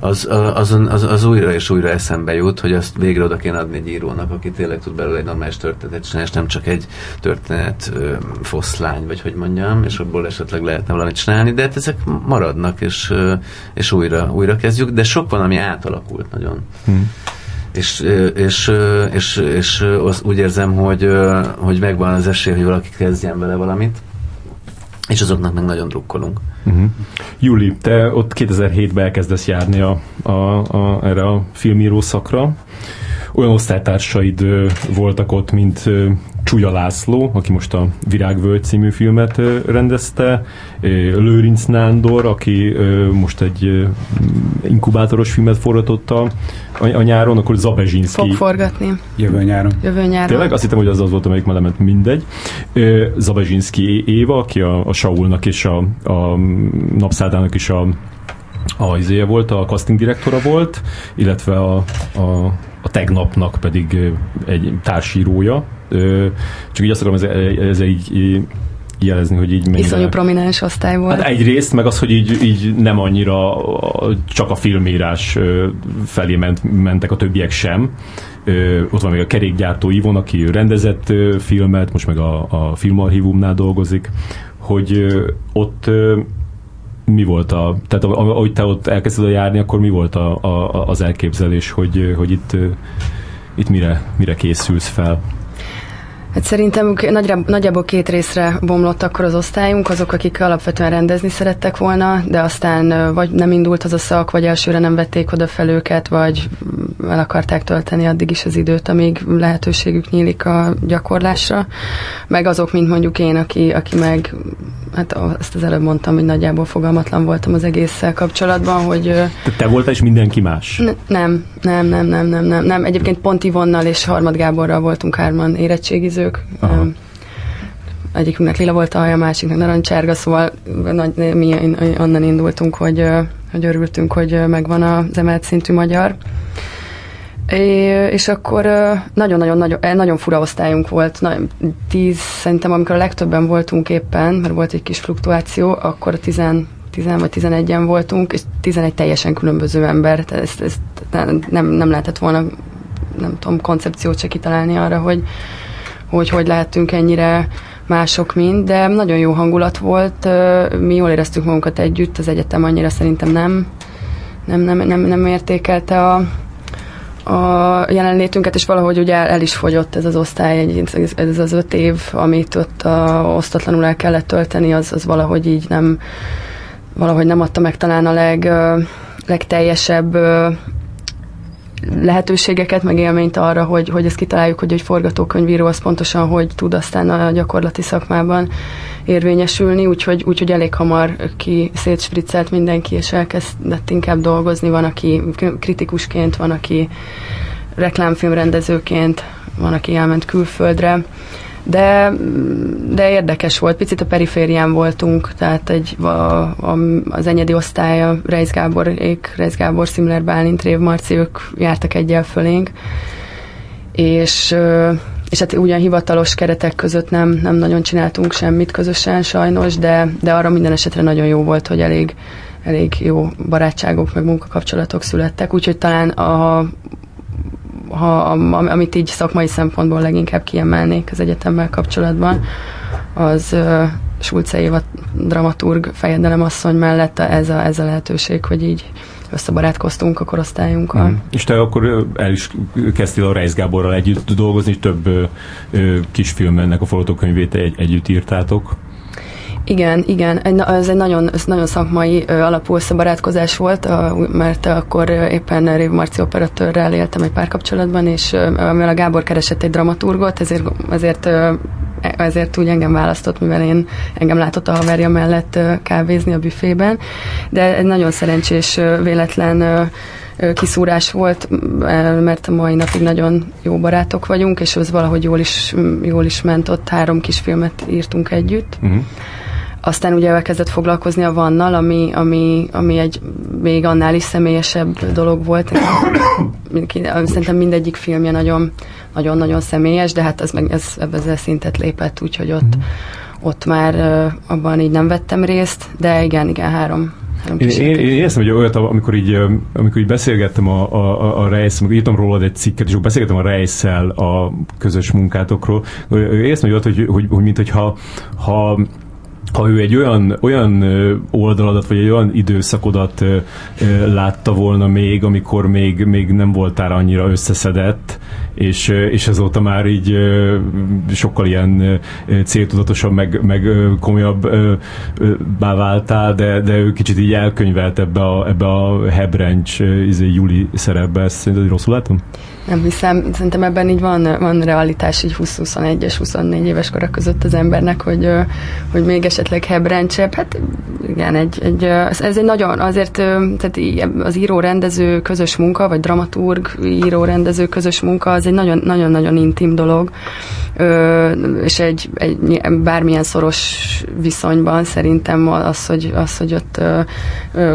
Az, az, az, az, újra és újra eszembe jut, hogy azt végre oda kéne adni egy írónak, aki tényleg tud belőle egy normális történetet csinálni, és nem csak egy történet ö, foszlány, vagy hogy mondjam, és abból esetleg lehetne valamit csinálni, de hát ezek maradnak, és, ö, és újra, újra kezdjük, de sok van, ami átalakult nagyon. Hmm és, és, és, és, és úgy érzem, hogy, hogy megvan az esély, hogy valaki kezdjen vele valamit és azoknak meg nagyon drukkolunk. Uh-huh. Júli, te ott 2007-ben elkezdesz járni a, a, a, erre a filmíró szakra. Olyan osztálytársaid voltak ott, mint Csúlya László, aki most a Virágvölgy című filmet rendezte, Lőrinc Nándor, aki most egy inkubátoros filmet forgatott a, a nyáron, akkor Zabezsinski. Fog forgatni. Jövő nyáron. Jövő nyáron. Tényleg? Azt hittem, hogy az az volt, amelyik már lement mindegy. Zabezsinski Éva, aki a, a Saulnak és a, a Napszádának is a a izéje volt, a casting direktora volt, illetve a, a, a tegnapnak pedig egy társírója. Csak így azt akarom ez, ez így jelezni, hogy így mennyire... Iszonyú prominens osztály volt. Hát egyrészt, meg az, hogy így, így nem annyira csak a filmírás felé ment, mentek a többiek sem. Ott van még a kerékgyártó Ivon, aki rendezett filmet, most meg a, a filmarchívumnál dolgozik, hogy ott mi volt a, tehát ahogy te ott elkezded járni, akkor mi volt a, a, az elképzelés, hogy, hogy itt, itt mire, mire készülsz fel? Hát szerintem nagyjából két részre bomlott akkor az osztályunk, azok, akik alapvetően rendezni szerettek volna, de aztán vagy nem indult az a szak, vagy elsőre nem vették oda fel őket, vagy el akarták tölteni addig is az időt, amíg lehetőségük nyílik a gyakorlásra. Meg azok, mint mondjuk én, aki, aki meg, hát ezt az előbb mondtam, hogy nagyjából fogalmatlan voltam az egésszel kapcsolatban, hogy... Te, te voltál és mindenki más? N- nem, nem, nem, nem, nem, nem, nem. Egyébként pont Ivonnal és Harmad Gáborral voltunk hárman érettségiző nézők. Aha. Egyikünknek lila volt a haja, másiknak narancsárga, szóval nagy, mi onnan indultunk, hogy, hogy örültünk, hogy megvan az emelt szintű magyar. É, és akkor nagyon-nagyon nagyon, eh, nagyon fura osztályunk volt, nagyon, tíz, szerintem amikor a legtöbben voltunk éppen, mert volt egy kis fluktuáció, akkor tizen, tizen vagy tizenegyen voltunk, és tizenegy teljesen különböző ember, tehát ezt, ezt nem, nem lehetett volna nem tudom, koncepciót se kitalálni arra, hogy, hogy hogy lehetünk ennyire mások mind, de nagyon jó hangulat volt, mi jól éreztük magunkat együtt, az egyetem annyira szerintem nem, nem, nem, nem, nem értékelte a, a jelenlétünket, és valahogy ugye el, el is fogyott ez az osztály, ez az öt év, amit ott a, osztatlanul el kellett tölteni, az, az valahogy így nem valahogy nem adta meg talán a leg, legteljesebb lehetőségeket, meg élményt arra, hogy, hogy ezt kitaláljuk, hogy egy forgatókönyvíró az pontosan hogy tud aztán a gyakorlati szakmában érvényesülni, úgyhogy, úgyhogy elég hamar ki szétspriccelt mindenki, és elkezdett inkább dolgozni. Van, aki kritikusként, van, aki reklámfilmrendezőként, van, aki elment külföldre de, de érdekes volt, picit a periférián voltunk, tehát egy, a, a, az enyedi osztálya, Reis Ék, Reis Gábor, Szimler Bálint, Rév Marci, ők jártak egyel fölénk, és és hát ugyan hivatalos keretek között nem, nem nagyon csináltunk semmit közösen sajnos, de, de arra minden esetre nagyon jó volt, hogy elég, elég jó barátságok, meg munkakapcsolatok születtek, úgyhogy talán a, ha, amit így szakmai szempontból leginkább kiemelnék az egyetemmel kapcsolatban, az Sulce Éva dramaturg fejedelem asszony mellett ez a, ez a lehetőség, hogy így összebarátkoztunk a korosztályunkkal. Mm. És te akkor el is kezdtél a Reis Gáborral együtt dolgozni, több ö, ö, kisfilm a forgatókönyvét egy, együtt írtátok. Igen, igen, ez egy nagyon, ez nagyon szakmai alapú összebarátkozás volt, mert akkor éppen Rév Marci operatőrrel éltem egy párkapcsolatban, és mivel a Gábor keresett egy dramaturgot, ezért, ezért ezért úgy engem választott, mivel én engem látott a haverja mellett kávézni a büfében, de egy nagyon szerencsés véletlen kiszúrás volt, mert a mai napig nagyon jó barátok vagyunk, és az valahogy jól is, jól is ment, ott három kis filmet írtunk együtt. Uh-huh. Aztán ugye elkezdett foglalkozni a Vannal, ami, ami, ami egy még annál is személyesebb dolog volt. Szerintem mindegyik filmje nagyon, nagyon-nagyon személyes, de hát ez meg ez, ezzel szintet lépett, úgyhogy ott, mm. ott már abban így nem vettem részt, de igen, igen, három én, én, én éreztem, hogy olyat, amikor így, amikor így beszélgettem a, a, a Reis, amikor írtam rólad egy cikket, és akkor beszélgettem a reis a közös munkátokról, éreztem, hogy olyat, hogy, hogy, hogy mint hogyha ha ha ő egy olyan, olyan oldaladat, vagy egy olyan időszakodat látta volna még, amikor még, még nem voltál annyira összeszedett, és, és azóta már így sokkal ilyen céltudatosabb, meg, meg komolyabb váltál, de, de ő kicsit így elkönyvelt ebbe a, ebbe a hebrencs izé, Juli szerepbe. Ezt szerinted rosszul látom? Nem hiszem, szerintem ebben így van, van realitás így 20-21-es, 24 éves korak között az embernek, hogy, hogy még esetleg hebrencsebb. Hát igen, egy, egy, ez egy nagyon, azért tehát az író-rendező közös munka, vagy dramaturg író-rendező közös munka, az egy nagyon-nagyon intim dolog, és egy, egy bármilyen szoros viszonyban szerintem az, hogy, az, hogy ott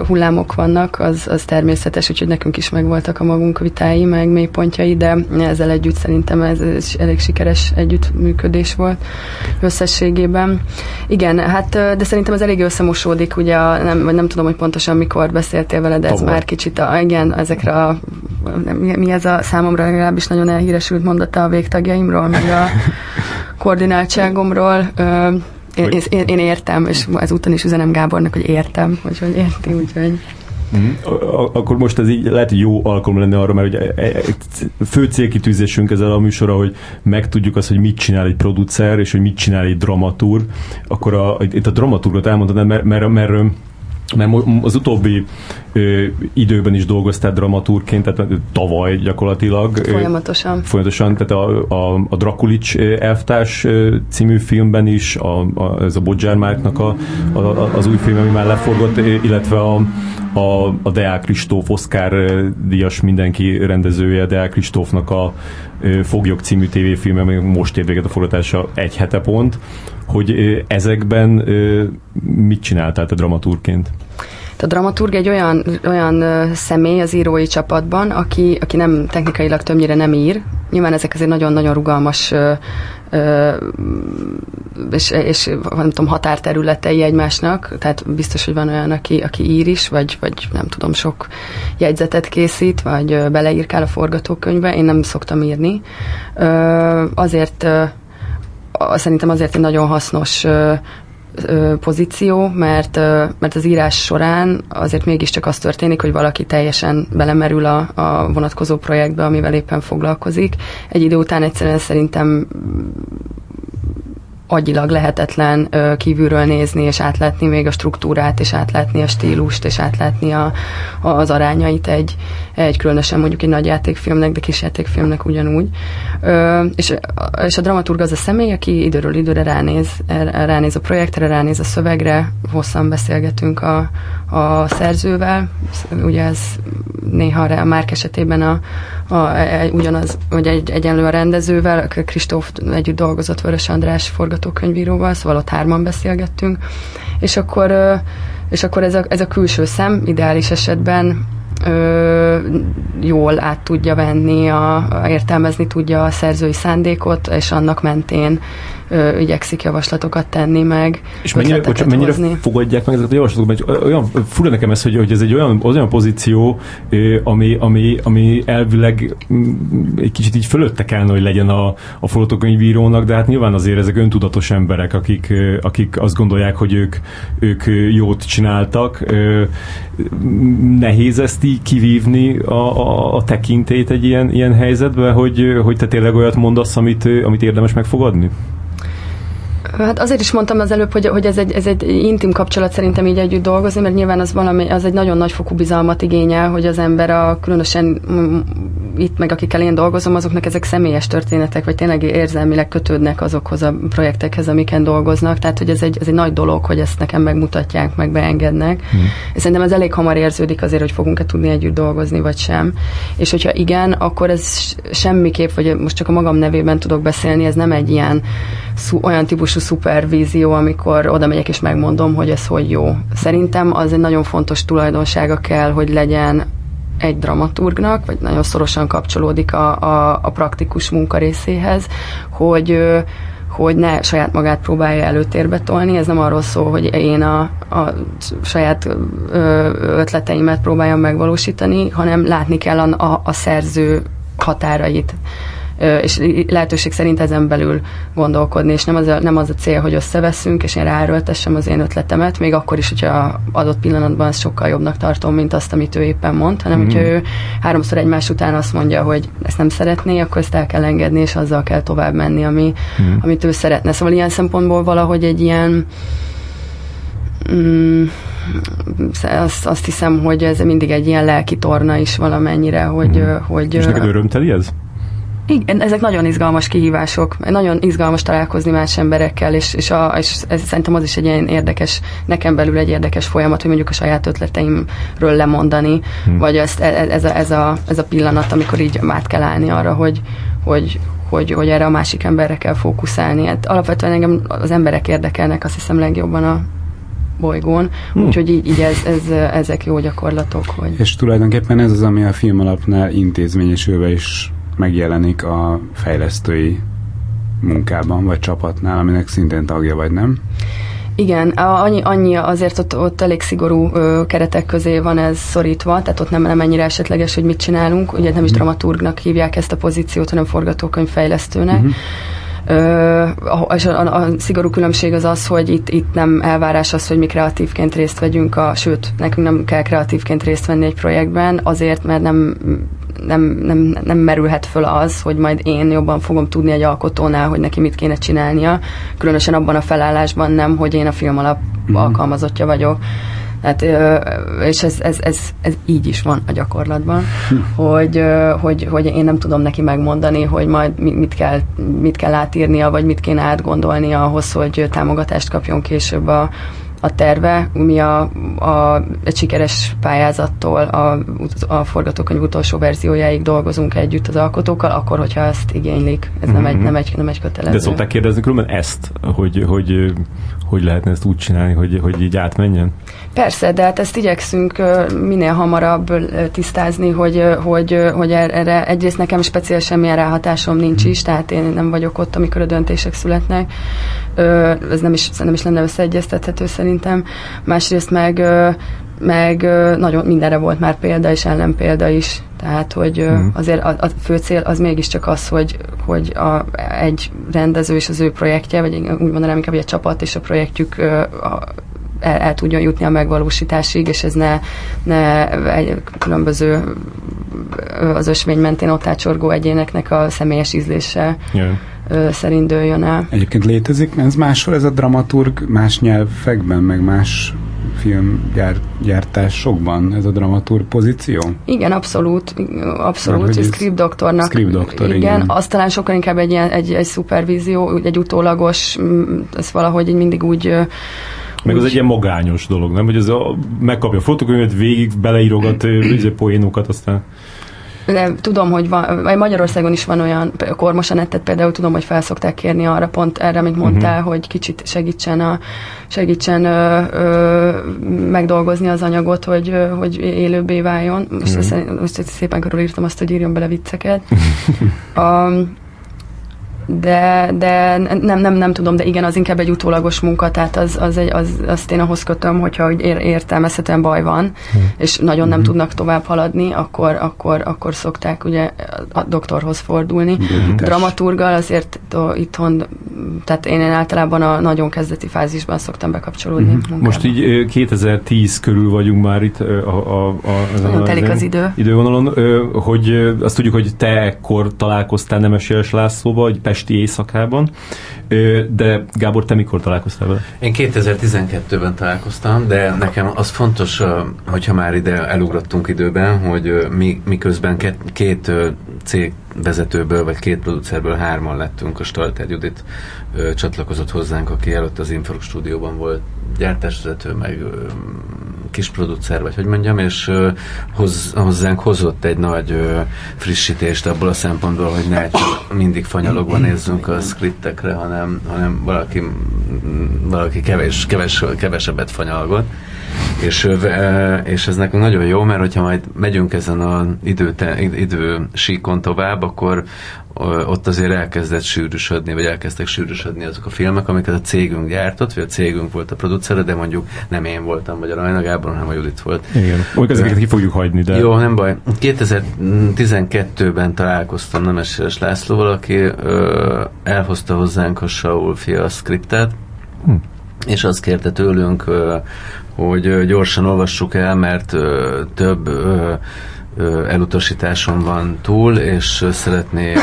hullámok vannak, az, az természetes, úgyhogy nekünk is megvoltak a magunk vitái, meg mélypontjai, de ezzel együtt szerintem ez, ez elég sikeres együttműködés volt összességében. Igen, hát de szerintem ez elég összemosódik, ugye, a, nem, vagy nem tudom, hogy pontosan mikor beszéltél vele, de ez Tavaly. már kicsit, a, igen, ezekre a, mi, mi ez a számomra legalábbis nagyon elhíresült mondata a végtagjaimról, meg a koordináltságomról. Én, én, én értem, és ezúton is üzenem Gábornak, hogy értem, hogy érti, úgyhogy... Mm. Akkor most ez így lehet, hogy jó alkalom lenne arra, mert ugye e, e, fő célkitűzésünk ezzel a műsorra, hogy megtudjuk azt, hogy mit csinál egy producer, és hogy mit csinál egy dramaturg. Akkor a, itt a dramaturgot elmondtad, mert, mert, mert mert az utóbbi ö, időben is dolgoztál dramaturként, tehát tavaly gyakorlatilag. Folyamatosan. Ö, folyamatosan, tehát a, a, a Drakulics elvtárs című filmben is, a, a, ez a Bodzsár Márknak a, a, az új film, ami már leforgott, illetve a, a, a Deák Kristóf, Oscar díjas mindenki rendezője, Deák Kristófnak a Foglyok című tévéfilm, ami most ér véget a forgatása egy hete pont, hogy ezekben mit csináltál te dramaturként? A dramaturg egy olyan, olyan személy az írói csapatban, aki, aki nem technikailag többnyire nem ír. Nyilván ezek azért nagyon-nagyon rugalmas és, és nem tudom, határterületei egymásnak, tehát biztos, hogy van olyan, aki, aki ír is, vagy, vagy nem tudom, sok jegyzetet készít, vagy beleírkál a forgatókönyvbe, én nem szoktam írni. Azért szerintem azért egy nagyon hasznos pozíció, mert, mert az írás során azért mégiscsak az történik, hogy valaki teljesen belemerül a, a vonatkozó projektbe, amivel éppen foglalkozik. Egy idő után egyszerűen szerintem agyilag lehetetlen ö, kívülről nézni, és átlátni még a struktúrát, és átlátni a stílust, és átlátni a, a, az arányait egy, egy különösen mondjuk egy nagy játékfilmnek, de kis játékfilmnek ugyanúgy. Ö, és, és a dramaturg az a személy, aki időről időre ránéz, ránéz a projektre, ránéz a szövegre, hosszan beszélgetünk a, a szerzővel, ugye ez néha a Márk esetében a, a, egy, ugyanaz, vagy egy, egyenlő a rendezővel, Kristóf együtt dolgozott Vörös András forgatókönyvíróval, szóval ott hárman beszélgettünk, és akkor, és akkor ez, a, ez a külső szem ideális esetben ö, jól át tudja venni, a, a, értelmezni tudja a szerzői szándékot, és annak mentén ö, igyekszik javaslatokat tenni meg. És mennyire, bocsán, mennyire hozni. fogadják meg ezeket a javaslatokat? Mert olyan fura nekem ez, hogy, hogy ez egy olyan, olyan pozíció, ami, ami, ami elvileg mm, egy kicsit így fölötte kellene, hogy legyen a, a forgatókönyvírónak, de hát nyilván azért ezek öntudatos emberek, akik, akik azt gondolják, hogy ők, ők jót csináltak. Nehéz ezt így kivívni a, a, a tekintét egy ilyen, ilyen helyzetben, hogy, hogy te tényleg olyat mondasz, amit, amit érdemes megfogadni? Hát azért is mondtam az előbb, hogy, hogy ez, egy, ez egy intim kapcsolat szerintem így együtt dolgozni, mert nyilván az valami, az egy nagyon nagy fokú bizalmat igényel, hogy az ember a különösen mm, itt meg akikkel én dolgozom, azoknak ezek személyes történetek, vagy tényleg érzelmileg kötődnek azokhoz a projektekhez, amiken dolgoznak. Tehát, hogy ez egy, ez egy nagy dolog, hogy ezt nekem megmutatják, meg beengednek. Hmm. És szerintem ez elég hamar érződik azért, hogy fogunk-e tudni együtt dolgozni, vagy sem. És hogyha igen, akkor ez semmiképp, vagy most csak a magam nevében tudok beszélni, ez nem egy ilyen szú, olyan típusú szupervízió, amikor oda megyek és megmondom, hogy ez hogy jó. Szerintem az egy nagyon fontos tulajdonsága kell, hogy legyen egy dramaturgnak, vagy nagyon szorosan kapcsolódik a, a, a praktikus munka részéhez, hogy hogy ne saját magát próbálja előtérbe tolni. Ez nem arról szól, hogy én a, a saját ötleteimet próbáljam megvalósítani, hanem látni kell a, a, a szerző határait és lehetőség szerint ezen belül gondolkodni, és nem az a, nem az a cél, hogy összeveszünk, és én ráerőltessem az én ötletemet, még akkor is, hogyha adott pillanatban ezt sokkal jobbnak tartom, mint azt, amit ő éppen mond, hanem mm. hogyha ő háromszor egymás után azt mondja, hogy ezt nem szeretné, akkor ezt el kell engedni, és azzal kell tovább menni, ami, mm. amit ő szeretne. Szóval ilyen szempontból valahogy egy ilyen mm, azt, azt hiszem, hogy ez mindig egy ilyen lelki torna is valamennyire, hogy... Mm. hogy és neked örömteli ez? Igen, ezek nagyon izgalmas kihívások, nagyon izgalmas találkozni más emberekkel, és, és, a, és ez, szerintem az is egy ilyen érdekes, nekem belül egy érdekes folyamat, hogy mondjuk a saját ötleteimről lemondani, hmm. vagy ezt, e, e, ez, a, ez, a, ez a pillanat, amikor így át kell állni arra, hogy, hogy, hogy, hogy erre a másik emberre kell fókuszálni. Hát alapvetően engem az emberek érdekelnek, azt hiszem legjobban a bolygón, hmm. úgyhogy így, így ez, ez, ezek jó gyakorlatok. Hogy... És tulajdonképpen ez az, ami a film alapnál intézményesülve is megjelenik a fejlesztői munkában, vagy csapatnál, aminek szintén tagja vagy, nem? Igen, annyi, annyi azért ott, ott elég szigorú ö, keretek közé van ez szorítva, tehát ott nem, nem ennyire esetleges, hogy mit csinálunk. Ugye nem is mhm. dramaturgnak hívják ezt a pozíciót, hanem forgatókönyvfejlesztőnek. Uh-huh. Ö, és a, a, a szigorú különbség az az, hogy itt, itt nem elvárás az, hogy mi kreatívként részt vegyünk, a, sőt, nekünk nem kell kreatívként részt venni egy projektben, azért, mert nem nem, nem, nem merülhet föl az, hogy majd én jobban fogom tudni egy alkotónál, hogy neki mit kéne csinálnia, különösen abban a felállásban nem, hogy én a film alap mm. alkalmazottja vagyok. Hát, és ez, ez, ez, ez így is van a gyakorlatban, hm. hogy, hogy, hogy én nem tudom neki megmondani, hogy majd mit kell, mit kell átírnia, vagy mit kéne átgondolnia ahhoz, hogy támogatást kapjon később a, a terve, mi a, a, egy sikeres pályázattól a, a forgatókönyv utolsó verziójáig dolgozunk együtt az alkotókkal, akkor, hogyha ezt igénylik. Ez mm-hmm. nem, egy, mhm. nem, egy, nem egy kötelező. De szokták kérdezni különben ezt, hogy, hogy hogy lehetne ezt úgy csinálni, hogy, hogy így átmenjen? Persze, de hát ezt igyekszünk minél hamarabb tisztázni, hogy, hogy, hogy er-, erre egyrészt nekem speciál semmilyen ráhatásom nincs is, tehát én nem vagyok ott, amikor a döntések születnek. Ez nem is, nem is lenne összeegyeztethető szerintem. Másrészt meg meg nagyon mindenre volt már példa és ellenpélda is. Tehát, hogy mm. azért a, a fő cél az mégiscsak az, hogy, hogy a, egy rendező és az ő projektje, vagy úgy mondanám inkább, hogy a csapat és a projektjük a, el, el tudjon jutni a megvalósításig, és ez ne, ne egy különböző az ösvény mentén ott átsorgó egyéneknek a személyes ízlése yeah. szerint dőljön el. Egyébként létezik ez máshol, ez a dramaturg más nyelvekben, meg más filmgyártásokban ez a dramaturg pozíció? Igen, abszolút, abszolút, Mert, script doktornak. Script doktor, igen. igen. Azt talán sokkal inkább egy, ilyen, egy, egy szupervízió, egy utólagos, ez valahogy mindig úgy meg az egy ilyen magányos dolog, nem? Hogy ez a, megkapja a fotókönyvet, végig beleírogat poénokat, aztán de tudom, hogy van, vagy Magyarországon is van olyan, Kormos Anettet például tudom, hogy felszokták kérni arra pont erre, amit mondtál, uh-huh. hogy kicsit segítsen, a, segítsen ö, ö, megdolgozni az anyagot, hogy, hogy élőbbé váljon. Most, uh-huh. most szépen körülírtam azt, hogy írjon bele vicceket. um, de, de nem, nem, nem tudom, de igen, az inkább egy utólagos munka, tehát az, az egy, az, azt én ahhoz kötöm, hogyha ér, értelmezhetően baj van, hmm. és nagyon nem hmm. tudnak tovább haladni, akkor, akkor, akkor szokták ugye a doktorhoz fordulni. Hmm. Dramaturgal azért itthon, tehát én, én általában a nagyon kezdeti fázisban szoktam bekapcsolódni. Hmm. Most így 2010 körül vagyunk már itt a, a, a, a, a telik az idő. idővonalon, hogy azt tudjuk, hogy te ekkor találkoztál Nemes Jeles Lászlóba, hogy pesti éjszakában. De Gábor, te mikor találkoztál vele? Én 2012-ben találkoztam, de nekem az fontos, hogyha már ide elugrottunk időben, hogy mi, miközben két, két cég vezetőből, vagy két producerből hárman lettünk, a Stalter Judit ö, csatlakozott hozzánk, aki előtt az Infrog stúdióban volt gyártásvezető, meg ö, kis producer, vagy hogy mondjam, és ö, hoz, hozzánk hozott egy nagy ö, frissítést abból a szempontból, hogy ne csak mindig fanyalogva nézzünk a skriptekre, hanem, hanem valaki, valaki kevés, keves, kevesebbet fanyalgott. És, és ez nekünk nagyon jó, mert hogyha majd megyünk ezen az idő, idő síkon tovább, akkor ott azért elkezdett sűrűsödni, vagy elkezdtek sűrűsödni azok a filmek, amiket a cégünk gyártott, vagy a cégünk volt a producere, de mondjuk nem én voltam, vagy a Rajna Gábor, hanem a Judit volt. Igen, úgy ezeket ki fogjuk hagyni, de... Jó, nem baj. 2012-ben találkoztam Nemeses Lászlóval, aki ö, elhozta hozzánk a Saul fia skriptet, hm. és azt kérte tőlünk, hogy gyorsan olvassuk el, mert több elutasításon van túl, és szeretné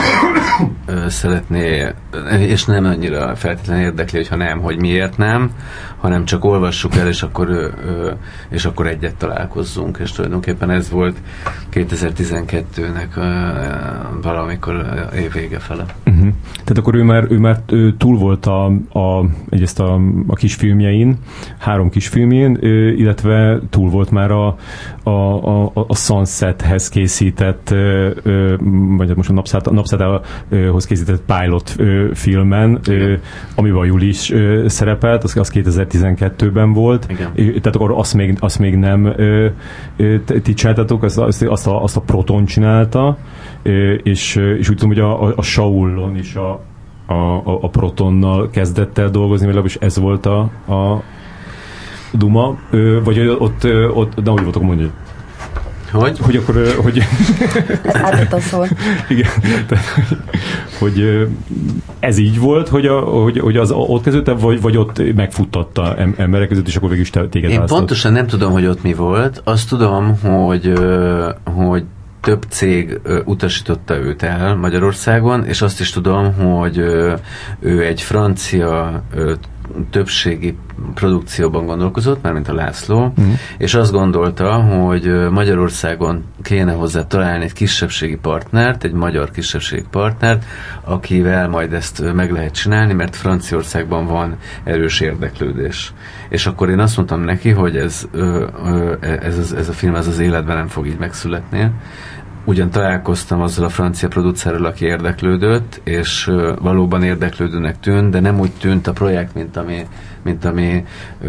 szeretné, és nem annyira feltétlenül érdekli, hogyha nem, hogy miért nem, hanem csak olvassuk el, és akkor, és akkor egyet találkozzunk, és tulajdonképpen ez volt 2012-nek valamikor évvége fele. Uh-huh. Tehát akkor ő már, ő már túl volt a, a, egyrészt a, a kisfilmjein, három kisfilmjén, illetve túl volt már a, a, a, a Sunsethez készített, vagy most a Napszátához készített pilot filmen, amiben a Juli is szerepelt, az, az 2012-ben volt. Igen. Tehát akkor azt még, azt még nem ti csináltatok, azt, azt, a, azt a Proton csinálta, és, és úgy tudom, hogy a, a, a Saulon is a, a, a Protonnal kezdett el dolgozni, legalábbis ez volt a, a Duma, vagy ott, ott de úgy voltak mondani, hogy? Hogy akkor, hogy... Hát a szól. Igen, tehát, hogy ez így volt, hogy, a, hogy, hogy az ott kezdődte, vagy, vagy ott megfuttatta emberek között, és akkor végül is téged Én választott. pontosan nem tudom, hogy ott mi volt. Azt tudom, hogy, hogy több cég utasította őt el Magyarországon, és azt is tudom, hogy ő egy francia többségi produkcióban gondolkozott, mármint a László, uh-huh. és azt gondolta, hogy Magyarországon kéne hozzá találni egy kisebbségi partnert, egy magyar kisebbségi partnert, akivel majd ezt meg lehet csinálni, mert Franciaországban van erős érdeklődés. És akkor én azt mondtam neki, hogy ez, ez, ez a film ez az életben nem fog így megszületni, ugyan találkoztam azzal a francia producerrel, aki érdeklődött, és valóban érdeklődőnek tűnt, de nem úgy tűnt a projekt, mint ami, mint ami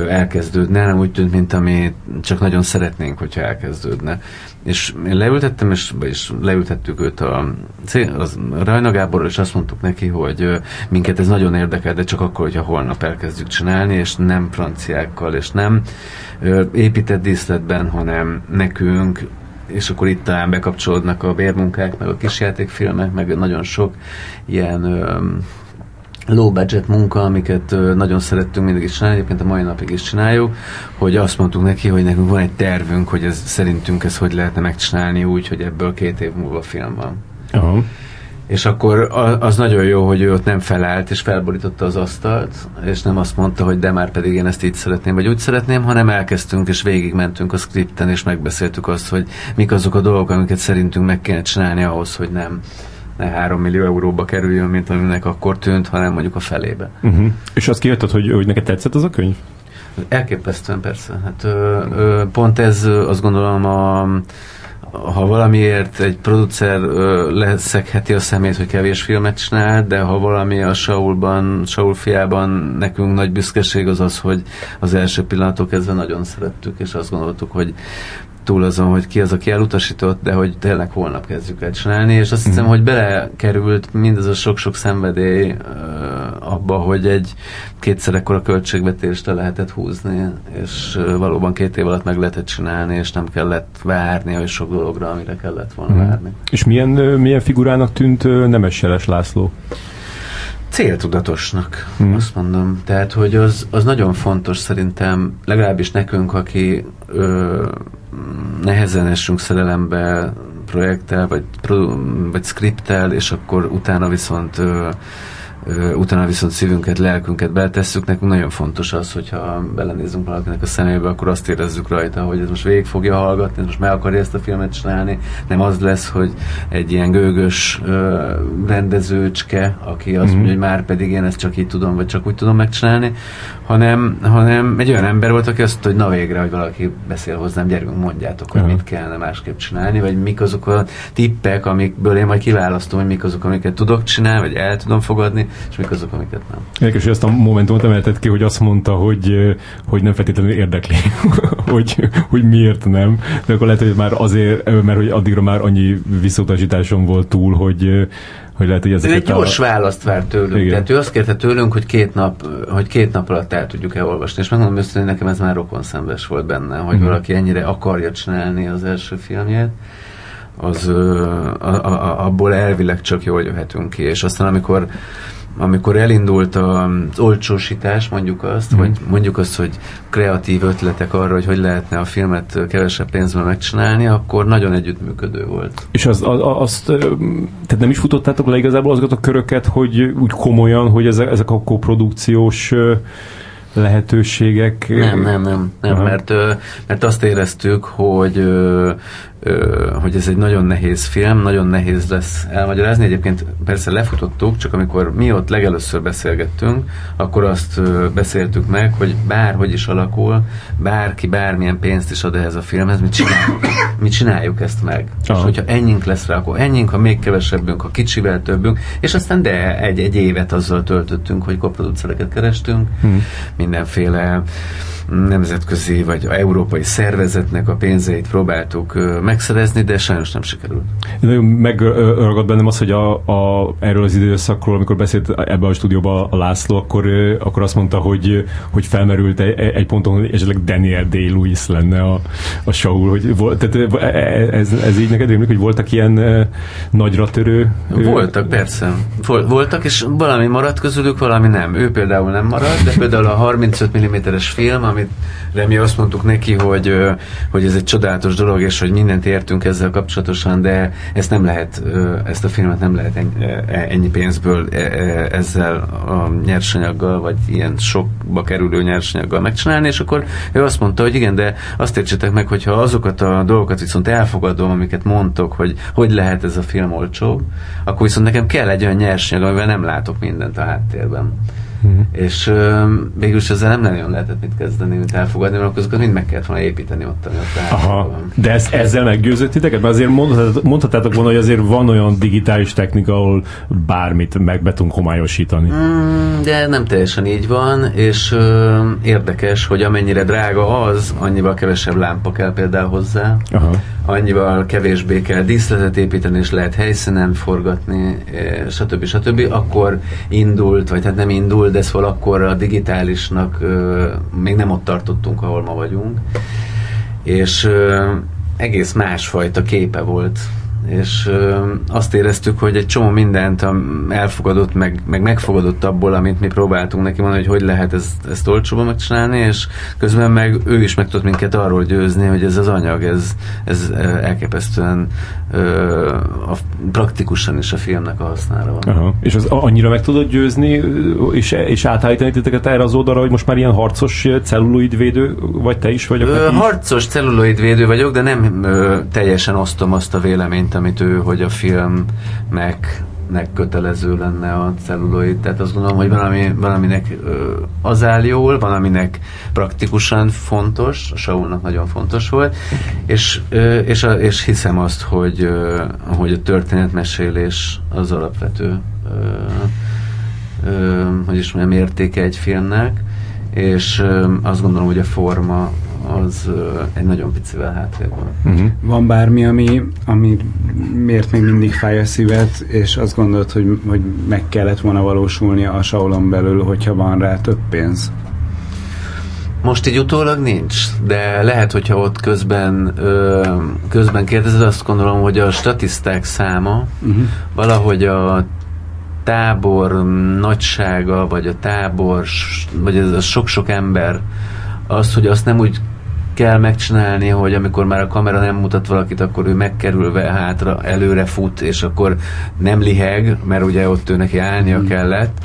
elkezdődne, nem úgy tűnt, mint ami csak nagyon szeretnénk, hogyha elkezdődne. És én leültettem, és, és leültettük őt a, az Rajna Gáborral, és azt mondtuk neki, hogy minket ez nagyon érdekel, de csak akkor, hogyha holnap elkezdjük csinálni, és nem franciákkal, és nem épített díszletben, hanem nekünk és akkor itt talán bekapcsolódnak a bérmunkák, meg a kisjátékfilmek, meg nagyon sok ilyen low budget munka, amiket nagyon szerettünk mindig is csinálni, egyébként a mai napig is csináljuk, hogy azt mondtuk neki, hogy nekünk van egy tervünk, hogy ez, szerintünk ez hogy lehetne megcsinálni úgy, hogy ebből két év múlva film van. Uh-huh. És akkor az nagyon jó, hogy ő ott nem felállt, és felborította az asztalt, és nem azt mondta, hogy de már pedig én ezt így szeretném, vagy úgy szeretném, hanem elkezdtünk, és végigmentünk a skripten, és megbeszéltük azt, hogy mik azok a dolgok, amiket szerintünk meg kéne csinálni ahhoz, hogy nem ne 3 millió euróba kerüljön, mint aminek akkor tűnt, hanem mondjuk a felébe. Uh-huh. És azt kijötted, hogy, hogy neked tetszett az a könyv? Elképesztően persze. Hát ö, ö, pont ez azt gondolom a ha valamiért egy producer leszegheti a szemét, hogy kevés filmet csinál, de ha valami a Saulban, Saul fiában nekünk nagy büszkeség az az, hogy az első pillanatok kezdve nagyon szerettük, és azt gondoltuk, hogy túl azon, hogy ki az, aki elutasított, de hogy tényleg holnap kezdjük el csinálni, és azt hiszem, mm. hogy belekerült mindez a sok-sok szenvedély abba, hogy egy kétszer ekkora költségvetést le lehetett húzni, és valóban két év alatt meg lehetett csinálni, és nem kellett várni hogy sok dologra, amire kellett volna mm. várni. És milyen, milyen figurának tűnt Nemes Jeles László? céltudatosnak, hmm. azt mondom. Tehát, hogy az, az nagyon fontos szerintem, legalábbis nekünk, aki ö, nehezen esünk szerelembe projekttel, vagy, vagy skripttel, és akkor utána viszont ö, utána viszont szívünket, lelkünket beletesszük. Nekünk nagyon fontos az, hogyha belenézzünk valakinek a szemébe, akkor azt érezzük rajta, hogy ez most végig fogja hallgatni, most meg akarja ezt a filmet csinálni. Nem az lesz, hogy egy ilyen gőgös rendezőcske, aki azt mm-hmm. mondja, hogy már pedig én ezt csak így tudom, vagy csak úgy tudom megcsinálni, hanem, hanem egy olyan ember volt, aki azt mondta, hogy na végre, hogy valaki beszél hozzám, gyerünk, mondjátok, hogy uh-huh. mit kellene másképp csinálni, vagy mik azok a tippek, amikből én majd kiválasztom, hogy mik azok, amiket tudok csinálni, vagy el tudom fogadni, és mik azok, amiket nem. Érdekes, hogy azt a momentumot emelted ki, hogy azt mondta, hogy, hogy nem feltétlenül érdekli, hogy, hogy miért nem, de akkor lehet, hogy már azért, mert hogy addigra már annyi visszautasításom volt túl, hogy, hogy lehet, hogy ezeket ő egy gyors a... választ vár tőlünk. Igen. Tehát ő azt kérte tőlünk, hogy két nap, hogy két nap alatt el tudjuk elolvasni. És megmondom őszintén, nekem ez már rokon szembes volt benne, hogy uh-huh. valaki ennyire akarja csinálni az első filmjét az a, a, a, abból elvileg csak jól jöhetünk ki. És aztán amikor amikor elindult az olcsósítás, mondjuk azt, mm. vagy mondjuk azt, hogy kreatív ötletek arra, hogy hogy lehetne a filmet kevesebb pénzben megcsinálni, akkor nagyon együttműködő volt. És az, az, azt, tehát nem is futottátok le igazából azokat a köröket, hogy úgy komolyan, hogy ezek, ezek a koprodukciós lehetőségek? Nem, nem, nem, nem mert, mert azt éreztük, hogy hogy ez egy nagyon nehéz film, nagyon nehéz lesz elmagyarázni. Egyébként persze lefutottuk, csak amikor mi ott legelőször beszélgettünk, akkor azt beszéltük meg, hogy bárhogy is alakul, bárki bármilyen pénzt is ad ehhez a filmhez, mi csináljuk, mi csináljuk ezt meg. Aha. És hogyha ennyink lesz rá, akkor ennyink, ha még kevesebbünk, ha kicsivel többünk, és aztán de egy, egy évet azzal töltöttünk, hogy koproducereket kerestünk, hmm. mindenféle nemzetközi vagy európai szervezetnek a pénzeit próbáltuk megszerezni, de sajnos nem sikerült. Nagyon megragad bennem az, hogy a, a, erről az időszakról, amikor beszélt ebbe a stúdióba a László, akkor, akkor azt mondta, hogy, hogy felmerült egy, egy ponton, hogy esetleg Daniel Day-Lewis lenne a, a Saul. Hogy volt, tehát e, e, ez, ez így neked rémlik, hogy voltak ilyen nagyra törő? Voltak, persze. Voltak, és valami maradt közülük, valami nem. Ő például nem maradt, de például a 35 mm-es film, amit mi azt mondtuk neki, hogy, hogy ez egy csodálatos dolog, és hogy mindent értünk ezzel kapcsolatosan, de ezt nem lehet, ezt a filmet nem lehet ennyi, pénzből ezzel a nyersanyaggal, vagy ilyen sokba kerülő nyersanyaggal megcsinálni, és akkor ő azt mondta, hogy igen, de azt értsétek meg, hogyha azokat a dolgokat viszont elfogadom, amiket mondtok, hogy hogy lehet ez a film olcsó, akkor viszont nekem kell egy olyan nyersanyag, amivel nem látok mindent a háttérben. Uh-huh. És uh, végülis ezzel nem nagyon lehetett mit kezdeni, mint elfogadni, mert azokat mind meg kellett volna építeni ott, ami ott Aha. De ez, ezzel meggyőzött titeket? Mert azért mondhatátok, mondhatátok volna, hogy azért van olyan digitális technika, ahol bármit meg be tudunk homályosítani. Mm, de nem teljesen így van, és uh, érdekes, hogy amennyire drága az, annyival kevesebb lámpa kell például hozzá, Aha. annyival kevésbé kell díszletet építeni, és lehet helyszínen forgatni, stb. stb. Akkor indult, vagy hát nem indult, de szóval akkor a digitálisnak még nem ott tartottunk, ahol ma vagyunk. És egész másfajta képe volt és azt éreztük, hogy egy csomó mindent elfogadott, meg, meg megfogadott abból, amit mi próbáltunk neki mondani, hogy hogy lehet ezt, ezt olcsóban megcsinálni, és közben meg ő is meg tudott minket arról győzni, hogy ez az anyag, ez, ez elképesztően ö, a, praktikusan is a filmnek a hasznára van. Aha. És az annyira meg tudod győzni, és, és átállítani titeket erre az oldalra, hogy most már ilyen harcos celluloidvédő vagy te is vagy? Ö, harcos celluloidvédő vagyok, de nem ö, teljesen osztom azt a véleményt, mint amit ő, hogy a filmnek nek kötelező lenne a celluloid. Tehát azt gondolom, hogy valami, valaminek az áll jól, valaminek praktikusan fontos, a Saulnak nagyon fontos volt, és, és, és hiszem azt, hogy, hogy a történetmesélés az alapvető hogy is mondjam, értéke egy filmnek, és azt gondolom, hogy a forma az egy nagyon picivel hátrébb van. Uh-huh. Van bármi, ami, ami miért még mindig fáj a szívet, és azt gondolod, hogy, hogy meg kellett volna valósulni a saulon belül, hogyha van rá több pénz? Most így utólag nincs, de lehet, hogyha ott közben, ö, közben kérdezed, azt gondolom, hogy a statiszták száma uh-huh. valahogy a tábor nagysága, vagy a tábor, vagy ez a sok-sok ember, az, hogy azt nem úgy kell megcsinálni, hogy amikor már a kamera nem mutat valakit, akkor ő megkerülve hátra előre fut, és akkor nem liheg, mert ugye ott ő neki állnia mm. kellett.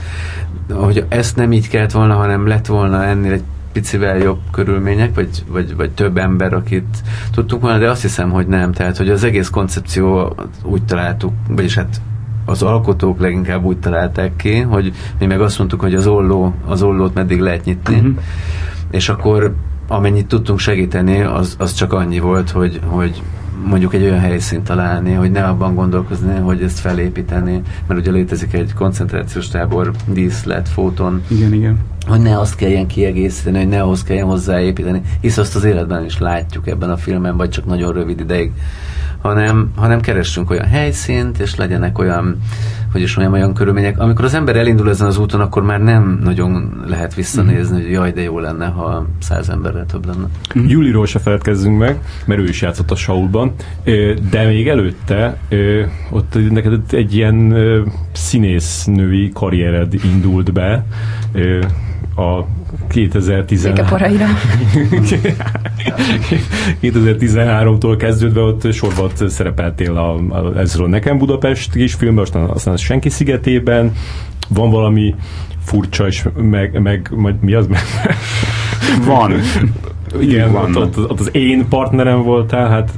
Hogy ezt nem így kellett volna, hanem lett volna ennél egy picivel jobb körülmények, vagy, vagy, vagy több ember, akit tudtunk volna, de azt hiszem, hogy nem. Tehát, hogy az egész koncepció úgy találtuk, vagyis hát az alkotók leginkább úgy találták ki, hogy mi meg azt mondtuk, hogy az olló, az ollót meddig lehet nyitni, uh-huh. és akkor amennyit tudtunk segíteni, az, az csak annyi volt, hogy, hogy mondjuk egy olyan helyszínt találni, hogy ne abban gondolkozni, hogy ezt felépíteni, mert ugye létezik egy koncentrációs tábor, díszlet, fóton. Igen, igen. Hogy ne azt kelljen kiegészíteni, hogy ne ahhoz kelljen hozzáépíteni, hisz azt az életben is látjuk ebben a filmben, vagy csak nagyon rövid ideig hanem, hanem keressünk olyan helyszínt, és legyenek olyan, hogy is mondjam, olyan körülmények. Amikor az ember elindul ezen az úton, akkor már nem nagyon lehet visszanézni, hogy jaj, de jó lenne, ha száz emberrel több lenne. Juliról se feledkezzünk meg, mert ő is játszott a Saulban, de még előtte ott neked egy ilyen színésznői karriered indult be, a 2013-tól kezdődve ott sorban szerepeltél a, a, ezzel nekem Budapest kisfilmben, aztán, aztán senki szigetében, van valami furcsa, és meg, meg meg mi az? Van. Igen, van. Ott, ott, ott, az én partnerem voltál, hát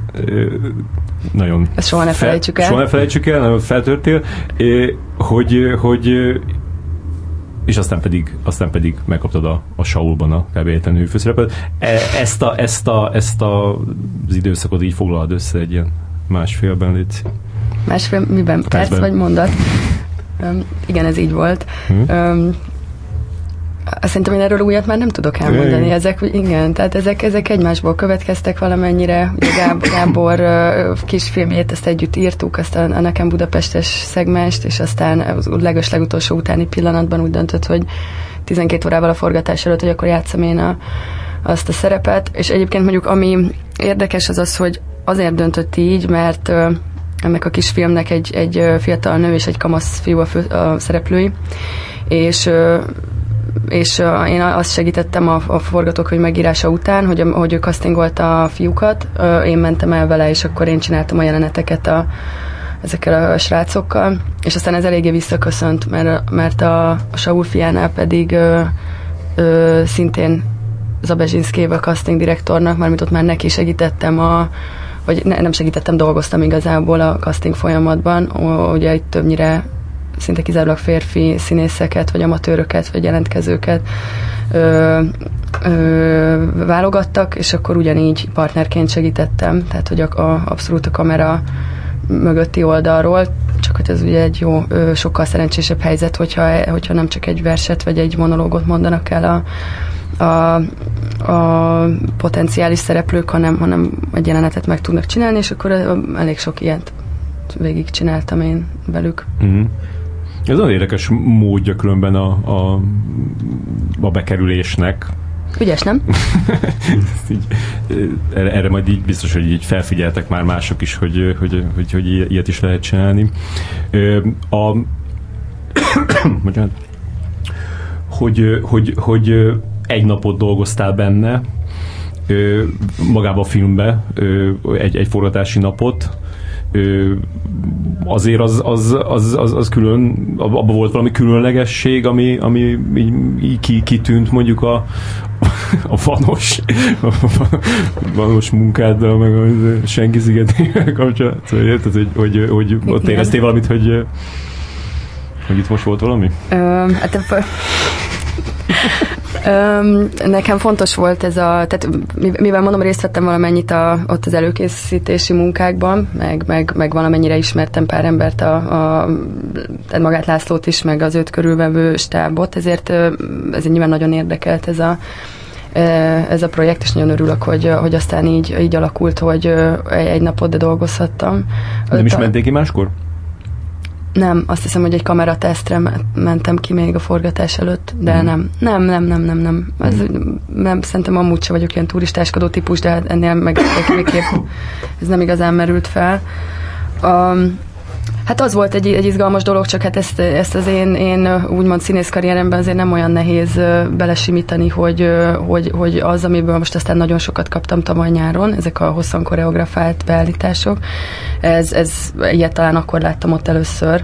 nagyon... Ezt soha ne felejtsük el. Soha ne felejtsük el, nagyon feltörtél, hogy, hogy és aztán pedig, aztán pedig megkaptad a, a Saulban a kb. főszerepet. E, ezt, a, ezt, a, ezt a, az időszakot így foglalod össze egy ilyen másfélben, légy. Másfél, miben? Perc vagy mondat? Um, igen, ez így volt. Hmm. Um, Szerintem én erről újat már nem tudok elmondani. Ezek, igen, tehát ezek, ezek egymásból következtek valamennyire. Ugye Gábor, Gábor kisfilmjét, ezt együtt írtuk, aztán a Nekem Budapestes szegmást, és aztán az legös legutolsó utáni pillanatban úgy döntött, hogy 12 órával a forgatás előtt, hogy akkor játszom én a, azt a szerepet. És egyébként mondjuk ami érdekes az az, hogy azért döntött így, mert ennek a kisfilmnek egy, egy fiatal nő és egy kamasz fiú a, fő, a szereplői, és és én azt segítettem a, a forgatókönyv megírása után, hogy, hogy ő castingolta a fiúkat, én mentem el vele, és akkor én csináltam a jeleneteket a, ezekkel a srácokkal, és aztán ez eléggé visszaköszönt, mert, mert a, a Saul fiánál pedig ö, ö, szintén Zabezsinszkével casting direktornak, mármint ott már neki segítettem a, vagy ne, nem segítettem, dolgoztam igazából a casting folyamatban, ugye itt többnyire szinte kizárólag férfi színészeket, vagy amatőröket, vagy jelentkezőket ö, ö, válogattak, és akkor ugyanígy partnerként segítettem, tehát hogy a, a, abszolút a kamera mögötti oldalról, csak hogy ez ugye egy jó, ö, sokkal szerencsésebb helyzet, hogyha, hogyha nem csak egy verset vagy egy monológot mondanak el a, a, a potenciális szereplők, hanem, hanem egy jelenetet meg tudnak csinálni, és akkor elég sok ilyet végig csináltam én velük. Mm-hmm. Ez nagyon érdekes módja különben a, a, a bekerülésnek. Ügyes, nem? így, erre, erre majd így biztos, hogy így felfigyeltek már mások is, hogy, hogy, hogy, hogy ilyet is lehet csinálni. A, hogy, hogy, hogy egy napot dolgoztál benne, magába a filmbe egy, egy forgatási napot, azért az, az, az, az, az külön, abban volt valami különlegesség, ami, ami így ki, kitűnt mondjuk a, a fanos, a fanos munkáddal, meg a senki szigetével kapcsolatban. Szóval érted, hogy, hogy, hogy ott éreztél valamit, hogy, hogy itt most volt valami? Ö, hát Öm, nekem fontos volt ez a, tehát mivel mondom, részt vettem valamennyit a, ott az előkészítési munkákban, meg, meg, meg valamennyire ismertem pár embert, a, a, a magát Lászlót is, meg az őt körülvevő stábot, ezért ez nyilván nagyon érdekelt ez a, ez a projekt, és nagyon örülök, hogy, hogy aztán így, így alakult, hogy egy napot de dolgozhattam. Nem is menték ki máskor? Nem, azt hiszem, hogy egy kameratesztre mentem ki még a forgatás előtt, de mm. nem, nem, nem, nem, nem, nem. Ez, mm. nem. Szerintem amúgy sem vagyok ilyen turistáskodó típus, de ennél meg ez nem igazán merült fel. Um, Hát az volt egy, egy izgalmas dolog, csak hát ezt, ezt az én, én úgymond színész karrieremben azért nem olyan nehéz belesimítani, hogy, hogy, hogy az, amiből most aztán nagyon sokat kaptam tavaly nyáron, ezek a hosszan koreografált beállítások, ez, ez ilyet talán akkor láttam ott először,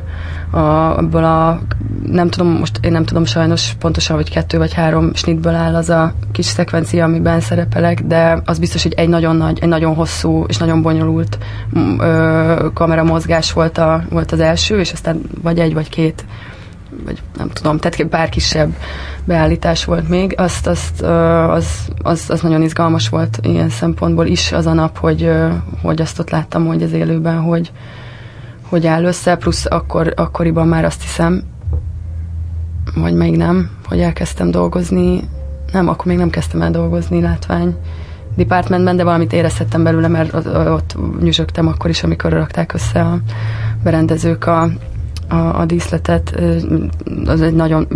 a, abból a, nem tudom, most én nem tudom sajnos pontosan, hogy kettő vagy három snitből áll az a kis szekvencia, amiben szerepelek, de az biztos, hogy egy nagyon nagy, egy nagyon hosszú és nagyon bonyolult ö, kameramozgás volt, a, volt az első, és aztán vagy egy, vagy két vagy nem tudom, tehát bár kisebb beállítás volt még, azt, azt az, az, az, nagyon izgalmas volt ilyen szempontból is az a nap, hogy, hogy azt ott láttam, hogy az élőben, hogy, hogy áll össze, plusz akkor, akkoriban már azt hiszem, vagy még nem, hogy elkezdtem dolgozni, nem, akkor még nem kezdtem el dolgozni látvány departmentben, de valamit érezhettem belőle, mert ott nyüzsögtem akkor is, amikor rakták össze a berendezők a, a, a díszletet. Az egy nagyon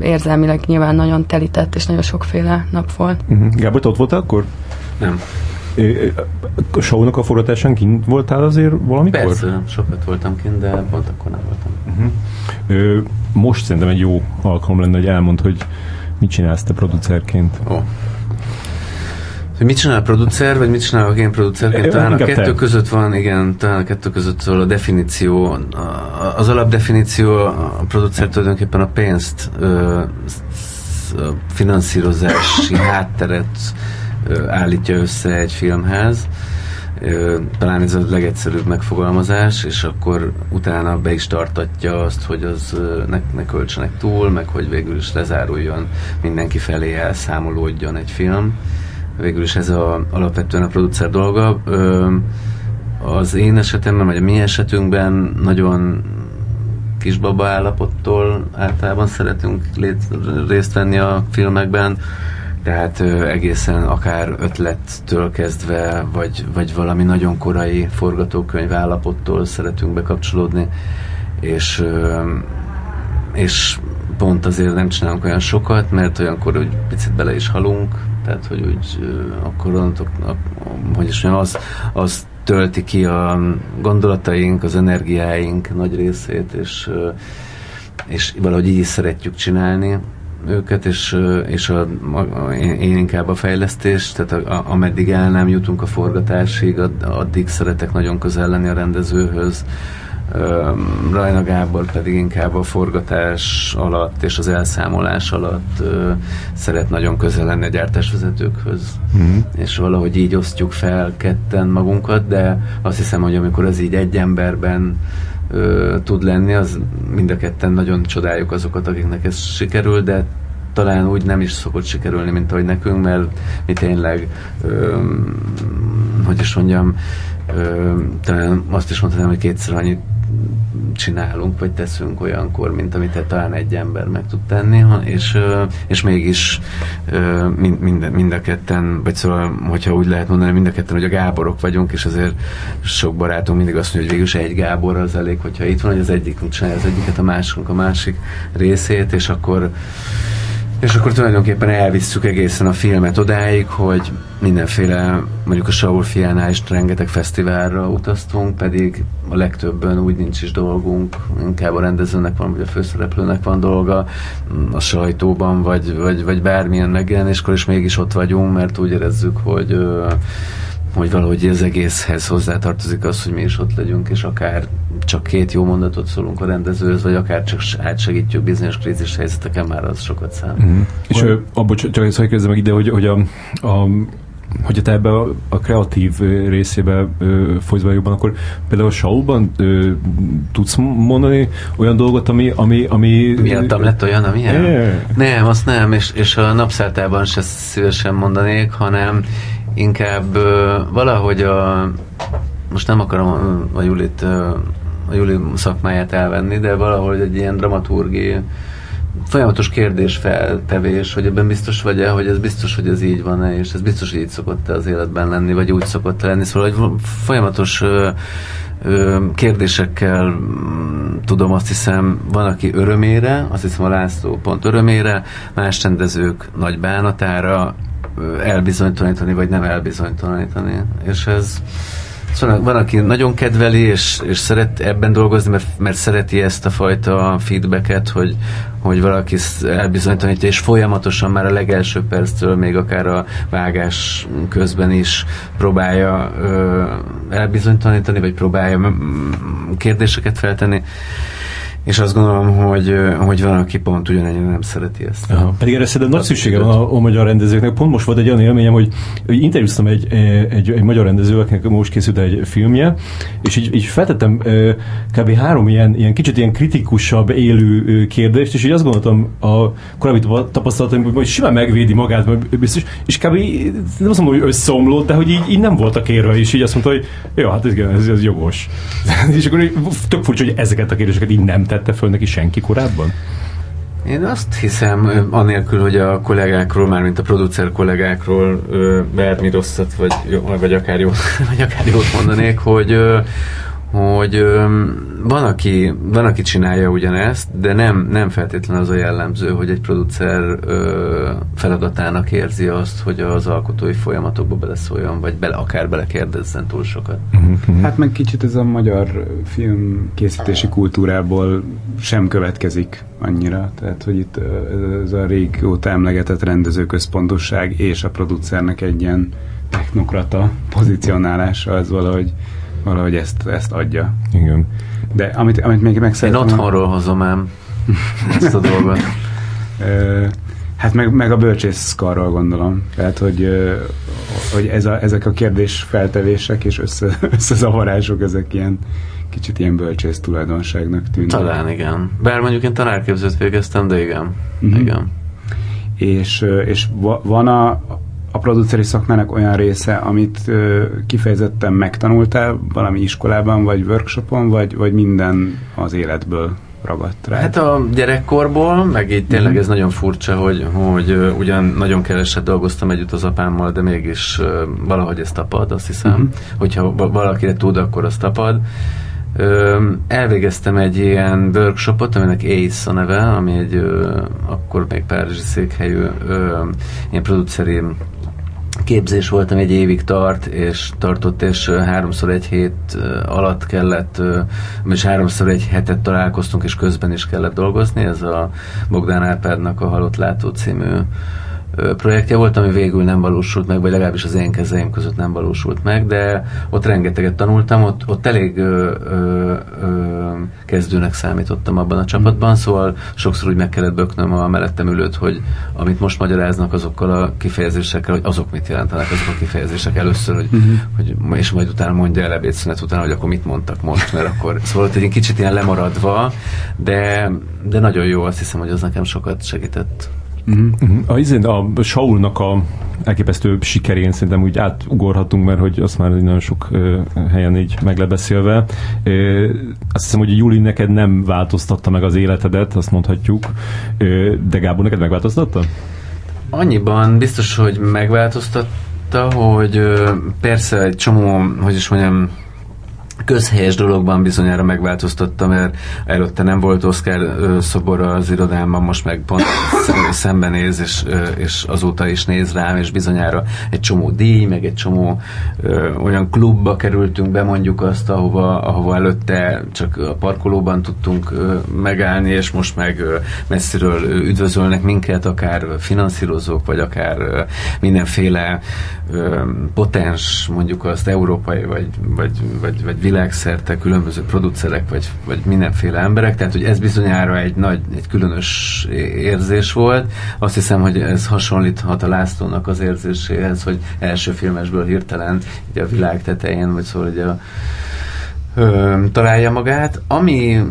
érzelmileg nyilván nagyon telített, és nagyon sokféle nap volt. Uh-huh. Gábor, ott voltál akkor? Nem. A show-nak a forgatásán kint voltál azért valamikor? Persze, sokat voltam kint, de pont akkor nem voltam. Uh-huh. Most szerintem egy jó alkalom lenne, hogy elmond, hogy mit csinálsz te producerként. Ó. Hogy mit csinál a producer, vagy mit csinál a én producerként? Talán a kettő te. között van, igen, talán a kettő között szól a definíció. Az alapdefiníció a producer tulajdonképpen a pénzt, finanszírozási hátteret állítja össze egy filmhez. Talán ez a legegyszerűbb megfogalmazás, és akkor utána be is tartatja azt, hogy az ne, ne költsenek túl, meg hogy végül is lezáruljon, mindenki felé elszámolódjon egy film. Végül is ez a, alapvetően a producer dolga. Az én esetemben, vagy a mi esetünkben nagyon kisbaba állapottól általában szeretünk lét, részt venni a filmekben tehát ö, egészen akár ötlettől kezdve, vagy, vagy valami nagyon korai forgatókönyv állapottól szeretünk bekapcsolódni, és, ö, és pont azért nem csinálunk olyan sokat, mert olyankor úgy picit bele is halunk, tehát hogy úgy ö, akkor onnantól, hogy is mondjam, az, az tölti ki a gondolataink, az energiáink nagy részét, és, és valahogy így is szeretjük csinálni, őket, és, és a, a, én inkább a fejlesztés, tehát a, a, ameddig el nem jutunk a forgatásig, addig szeretek nagyon közel lenni a rendezőhöz. Rajna Gábor pedig inkább a forgatás alatt és az elszámolás alatt szeret nagyon közel lenni a gyártásvezetőkhöz. Mm. És valahogy így osztjuk fel ketten magunkat, de azt hiszem, hogy amikor ez így egy emberben ö, tud lenni, az mind a ketten nagyon csodáljuk azokat, akiknek ez sikerül, de talán úgy nem is szokott sikerülni, mint ahogy nekünk, mert mi tényleg, ö, hogy is mondjam, ö, talán azt is mondhatnám, hogy kétszer annyit csinálunk, vagy teszünk olyankor, mint amit talán egy ember meg tud tenni, és, és mégis mind, mind, a ketten, vagy szóval, hogyha úgy lehet mondani, mind a ketten, hogy a Gáborok vagyunk, és azért sok barátunk mindig azt mondja, hogy végül egy Gábor az elég, hogyha itt van, hogy az egyik csinálja az egyiket, a másikunk a másik részét, és akkor és akkor tulajdonképpen elvisszük egészen a filmet odáig, hogy mindenféle, mondjuk a Saul fiánál is rengeteg fesztiválra utaztunk, pedig a legtöbben úgy nincs is dolgunk, inkább a rendezőnek van, vagy a főszereplőnek van dolga a sajtóban, vagy, vagy, vagy bármilyen megjelenéskor, és mégis ott vagyunk, mert úgy érezzük, hogy hogy valahogy az egészhez hozzátartozik az, hogy mi is ott legyünk, és akár csak két jó mondatot szólunk a rendezőhöz, vagy akár csak átsegítjük bizonyos krízis helyzeteken, már az sokat szám. Mm-hmm. És ő, abból csak, csak szóval meg ide, hogy, hogy a, a hogyha te ebbe a, a kreatív részébe folysz jobban, akkor például a show tudsz mondani olyan dolgot, ami... ami, ami Miattam lett olyan, ami Yeah. Nem, azt nem, és, és a napszáltában se szívesen mondanék, hanem inkább valahogy a most nem akarom a Julit a Juli szakmáját elvenni, de valahogy egy ilyen dramaturgi folyamatos kérdésfeltevés, hogy ebben biztos vagy-e, hogy ez biztos, hogy ez így van-e, és ez biztos, hogy így szokott az életben lenni, vagy úgy szokott lenni. Szóval, hogy folyamatos ö, ö, kérdésekkel mm, tudom azt hiszem, van, aki örömére, azt hiszem a László pont örömére, más rendezők nagy bánatára elbizonytalanítani, vagy nem elbizonytalanítani. És ez Szóval van, aki nagyon kedveli, és, és szeret ebben dolgozni, mert, mert szereti ezt a fajta feedbacket, hogy, hogy valaki elbizonytalanítja, és folyamatosan már a legelső perctől, még akár a vágás közben is próbálja ö, elbizonytalanítani, vagy próbálja kérdéseket feltenni. És azt gondolom, hogy, hogy van, aki pont ugyanennyire nem szereti ezt. Aha. Pedig erre szerintem nagy szüksége van a, a magyar rendezőknek. Pont most volt egy olyan élményem, hogy, hogy interjúztam egy, egy, egy magyar rendezőnek, most készült egy filmje, és így, így feltettem kb. három ilyen, ilyen kicsit ilyen kritikusabb, élő kérdést, és így azt gondoltam a korábbi tapasztalatom, hogy majd simán megvédi magát, mert biztos, és kb. nem azt mondom, hogy összeomlott, de hogy így, így nem voltak érve, és így azt mondta, hogy jó, hát ez, ez, ez jogos. és akkor tök furcsa, hogy ezeket a kérdéseket így nem tette föl neki senki korábban? Én azt hiszem, anélkül, hogy a kollégákról, mármint a producer kollégákról bármi rosszat, vagy, vagy, akár jót, vagy akár jót mondanék, hogy, hogy van aki, van, aki csinálja ugyanezt, de nem, nem feltétlenül az a jellemző, hogy egy producer feladatának érzi azt, hogy az alkotói folyamatokba beleszóljon, vagy bele, akár belekérdezzen túl sokat. Mhm. Hát meg kicsit ez a magyar film készítési kultúrából sem következik annyira. Tehát, hogy itt ez a régóta emlegetett rendezőközpontosság és a producernek egy ilyen technokrata pozícionálása az valahogy valahogy ezt, ezt adja. Igen. De amit, amit még meg Én otthonról hozom ám ezt a dolgot. hát meg, meg a bölcsészkarról gondolom. Tehát, hogy, hogy ez a, ezek a kérdés feltevések és össze, összezavarások, ezek ilyen kicsit ilyen bölcsész tulajdonságnak tűnnek. Talán igen. Bár mondjuk én tanárképzőt végeztem, de igen. Uh-huh. igen. És, és van a, a produceri szakmának olyan része, amit ö, kifejezetten megtanultál valami iskolában, vagy workshopon, vagy, vagy minden az életből ragadt rá? Hát a gyerekkorból, meg így tényleg mm-hmm. ez nagyon furcsa, hogy, hogy uh, ugyan nagyon keveset dolgoztam együtt az apámmal, de mégis uh, valahogy ez tapad, azt hiszem. Mm-hmm. Hogyha valakire tud, akkor az tapad. Ö, elvégeztem egy ilyen workshopot, aminek ACE a neve, ami egy ö, akkor még Párizsi székhelyű ö, ilyen produceri képzés voltam, egy évig tart, és tartott, és háromszor egy hét alatt kellett, és háromszor egy hetet találkoztunk, és közben is kellett dolgozni. Ez a Bogdán Árpádnak a Halott Látó című projektje volt, ami végül nem valósult meg, vagy legalábbis az én kezeim között nem valósult meg, de ott rengeteget tanultam, ott, ott elég ö, ö, ö, kezdőnek számítottam abban a csapatban, szóval sokszor úgy meg kellett böknöm a mellettem ülőt, hogy amit most magyaráznak azokkal a kifejezésekkel, hogy azok mit jelentenek azok a kifejezések először, hogy, uh-huh. hogy és majd utána mondja el ebédszünet után, hogy akkor mit mondtak most, mert akkor szóval ott egy kicsit ilyen lemaradva, de, de nagyon jó, azt hiszem, hogy az nekem sokat segített. Uh-huh. A, izén, a Saulnak a elképesztő sikerén szerintem úgy átugorhatunk, mert hogy azt már nagyon sok uh, helyen így meg lebeszélve. Uh, azt hiszem, hogy Juli neked nem változtatta meg az életedet, azt mondhatjuk, uh, de Gábor neked megváltoztatta? Annyiban biztos, hogy megváltoztatta, hogy uh, persze egy csomó, hogy is mondjam, közhelyes dologban bizonyára megváltoztatta, mert előtte nem volt Oscar szobor az irodámban, most meg pont szembenéz, és, és azóta is néz rám, és bizonyára egy csomó díj, meg egy csomó olyan klubba kerültünk be, mondjuk azt, ahova, ahova előtte csak a parkolóban tudtunk megállni, és most meg messziről üdvözölnek minket, akár finanszírozók, vagy akár mindenféle potens, mondjuk azt európai, vagy, vagy, vagy, vagy világszerte különböző producerek, vagy, vagy mindenféle emberek, tehát hogy ez bizonyára egy nagy, egy különös érzés volt. Azt hiszem, hogy ez hasonlíthat a Lászlónak az érzéséhez, hogy első filmesből hirtelen ugye a világ tetején, vagy szóval ugye a, ö, találja magát. Ami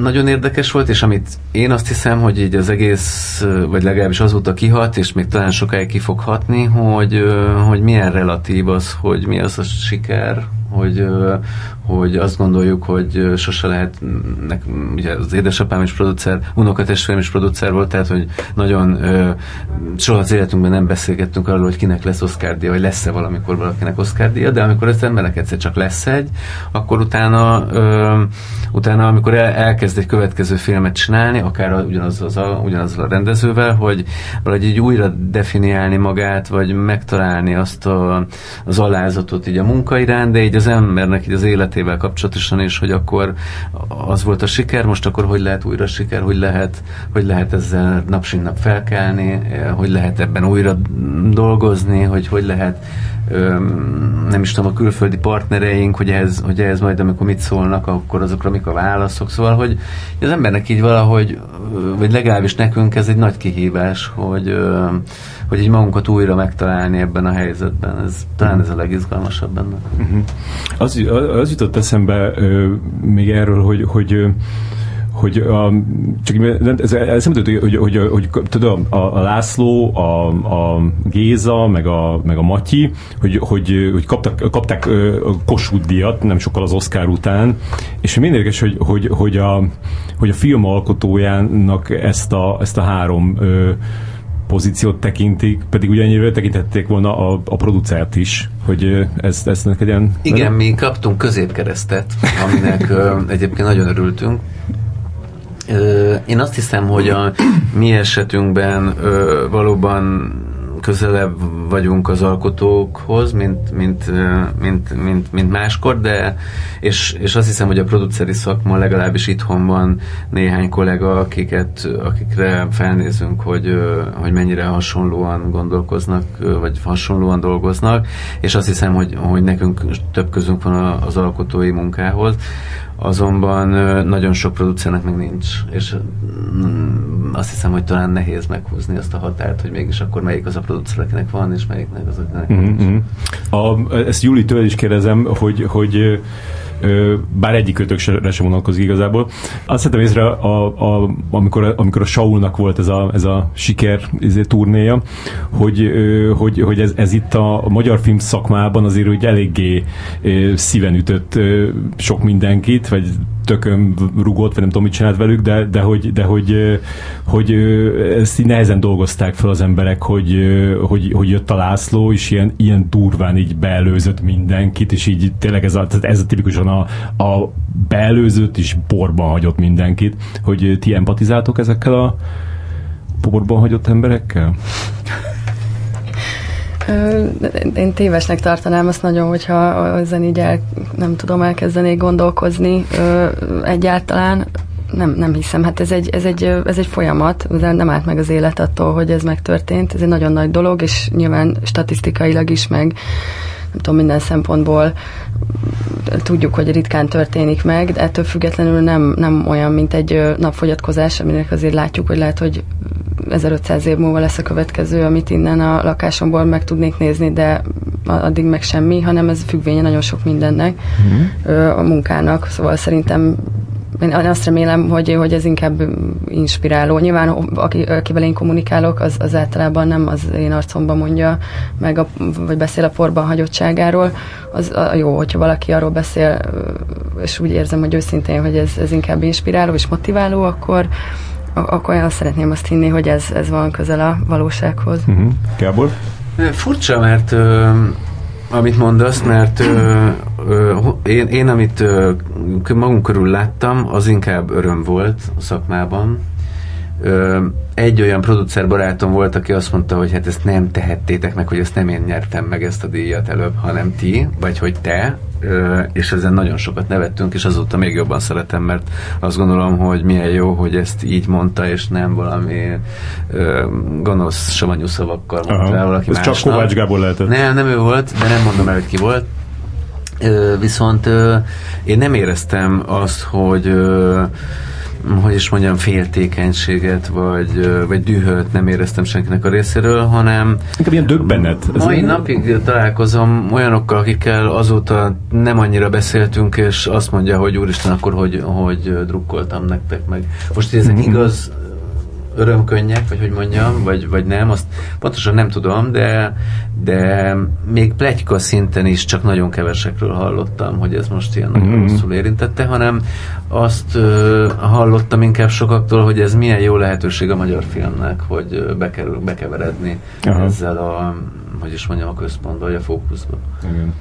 nagyon érdekes volt, és amit én azt hiszem, hogy így az egész, vagy legalábbis azóta kihat, és még talán sokáig ki fog hatni, hogy, hogy milyen relatív az, hogy mi az a siker, hogy, hogy azt gondoljuk, hogy sose lehet, nek, ugye az édesapám is producer, unokatestvérem is producer volt, tehát hogy nagyon soha az életünkben nem beszélgettünk arról, hogy kinek lesz Oscar díja, vagy lesz-e valamikor valakinek Oscar díja, de amikor az embernek egyszer csak lesz egy, akkor utána, utána amikor el, elkezd egy következő filmet csinálni, akár ugyanaz, az a, ugyanaz a rendezővel, hogy valahogy így újra definiálni magát, vagy megtalálni azt a, az alázatot így a munka irán, de így az embernek így az életével kapcsolatosan is, hogy akkor az volt a siker, most akkor hogy lehet újra siker, hogy lehet, hogy lehet ezzel napsint nap felkelni, hogy lehet ebben újra dolgozni, hogy hogy lehet nem is tudom, a külföldi partnereink, hogy ez, hogy ez majd amikor mit szólnak, akkor azokra mik a válaszok. Szóval, hogy az embernek így valahogy, vagy legalábbis nekünk ez egy nagy kihívás, hogy, hogy így magunkat újra megtalálni ebben a helyzetben. Ez, talán ez a legizgalmasabb benne. Uh-huh. Az, az jutott eszembe még erről, hogy, hogy hogy a, csak ez, ez nem hogy, hogy, hogy, hogy tudod, a, a László, a, a Géza, meg a, meg a Matyi, hogy, hogy, hogy kaptak, kapták Kossuth díjat, nem sokkal az Oscar után, és minden érdekes, hogy, hogy, hogy, a, hogy a film alkotójának ezt a, ezt a három ö, pozíciót tekintik, pedig ugyannyire tekintették volna a, a producert is, hogy ez, ez neked ilyen... Igen, mi kaptunk középkeresztet, aminek ö, egyébként nagyon örültünk. Én azt hiszem, hogy a mi esetünkben valóban közelebb vagyunk az alkotókhoz, mint, mint, mint, mint, mint máskor, de és, és azt hiszem, hogy a produceri szakma legalábbis itthon van néhány kollega, akiket, akikre felnézünk, hogy, hogy mennyire hasonlóan gondolkoznak, vagy hasonlóan dolgoznak, és azt hiszem, hogy, hogy nekünk több közünk van az alkotói munkához azonban nagyon sok producernek meg nincs, és mm, azt hiszem, hogy talán nehéz meghúzni azt a határt, hogy mégis akkor melyik az a producer, akinek van, és melyiknek az, akinek nincs. Mm-hmm. A, ezt Júli-től is kérdezem, hogy, hogy bár egyik kötökre sem vonalkozik igazából. Azt hittem észre, a, a, amikor, amikor a Saulnak volt ez a, ez a siker ez turnéja, hogy, hogy, hogy ez, ez itt a, a magyar film szakmában azért hogy eléggé szíven ütött sok mindenkit, vagy tökön rugott, vagy nem tudom, mit csinált velük, de, de, hogy, de hogy, hogy ezt így nehezen dolgozták fel az emberek, hogy, hogy, hogy jött a László, és ilyen, ilyen durván így beelőzött mindenkit, és így tényleg ez a, ez a tipikusan a, a beelőzött és porban hagyott mindenkit, hogy ti empatizáltok ezekkel a porban hagyott emberekkel? Én tévesnek tartanám azt nagyon, hogyha ezen így el, nem tudom, elkezdenék gondolkozni egyáltalán. Nem, nem hiszem, hát ez egy, ez, egy, ez egy folyamat, nem állt meg az élet attól, hogy ez megtörtént. Ez egy nagyon nagy dolog, és nyilván statisztikailag is, meg nem tudom, minden szempontból tudjuk, hogy ritkán történik meg, de ettől függetlenül nem, nem olyan, mint egy napfogyatkozás, aminek azért látjuk, hogy lehet, hogy 1500 év múlva lesz a következő, amit innen a lakásomból meg tudnék nézni, de addig meg semmi, hanem ez függvénye nagyon sok mindennek, mm-hmm. a munkának, szóval szerintem én azt remélem, hogy, hogy ez inkább inspiráló. Nyilván, aki, akivel én kommunikálok, az, az általában nem az én arcomban mondja meg, a, vagy beszél a porban hagyottságáról. Az a, jó, hogyha valaki arról beszél, és úgy érzem, hogy őszintén, hogy ez, ez inkább inspiráló és motiváló, akkor, akkor azt szeretném azt hinni, hogy ez, ez van közel a valósághoz. Uh-huh. Gábor? Furcsa, mert amit mondasz, mert ö, ö, én, én, amit ö, magunk körül láttam, az inkább öröm volt a szakmában. Ö, egy olyan producer barátom volt, aki azt mondta, hogy hát ezt nem tehettétek meg, hogy ezt nem én nyertem meg ezt a díjat előbb, hanem ti, vagy hogy te, és ezen nagyon sokat nevettünk, és azóta még jobban szeretem, mert azt gondolom, hogy milyen jó, hogy ezt így mondta, és nem valami gonosz, savanyú szavakkal mondta el valaki Ez másnak. csak Kovács Gábor lehetett. Nem, nem ő volt, de nem mondom el, hogy ki volt. Viszont én nem éreztem azt, hogy hogy is mondjam, féltékenységet, vagy, vagy dühöt nem éreztem senkinek a részéről, hanem... Inkább ilyen döbbenet. Ez mai napig találkozom olyanokkal, akikkel azóta nem annyira beszéltünk, és azt mondja, hogy úristen, akkor hogy, hogy drukkoltam nektek meg. Most ezek mm-hmm. igaz örömkönnyek, vagy hogy mondjam, vagy, vagy nem, azt pontosan nem tudom, de, de még plegyka szinten is csak nagyon kevesekről hallottam, hogy ez most ilyen nagyon mm-hmm. rosszul érintette, hanem azt uh, hallottam inkább sokaktól, hogy ez milyen jó lehetőség a magyar filmnek, hogy bekerül, bekeveredni Aha. ezzel a hogy is mondjam, a központba, vagy a fókuszba. Igen.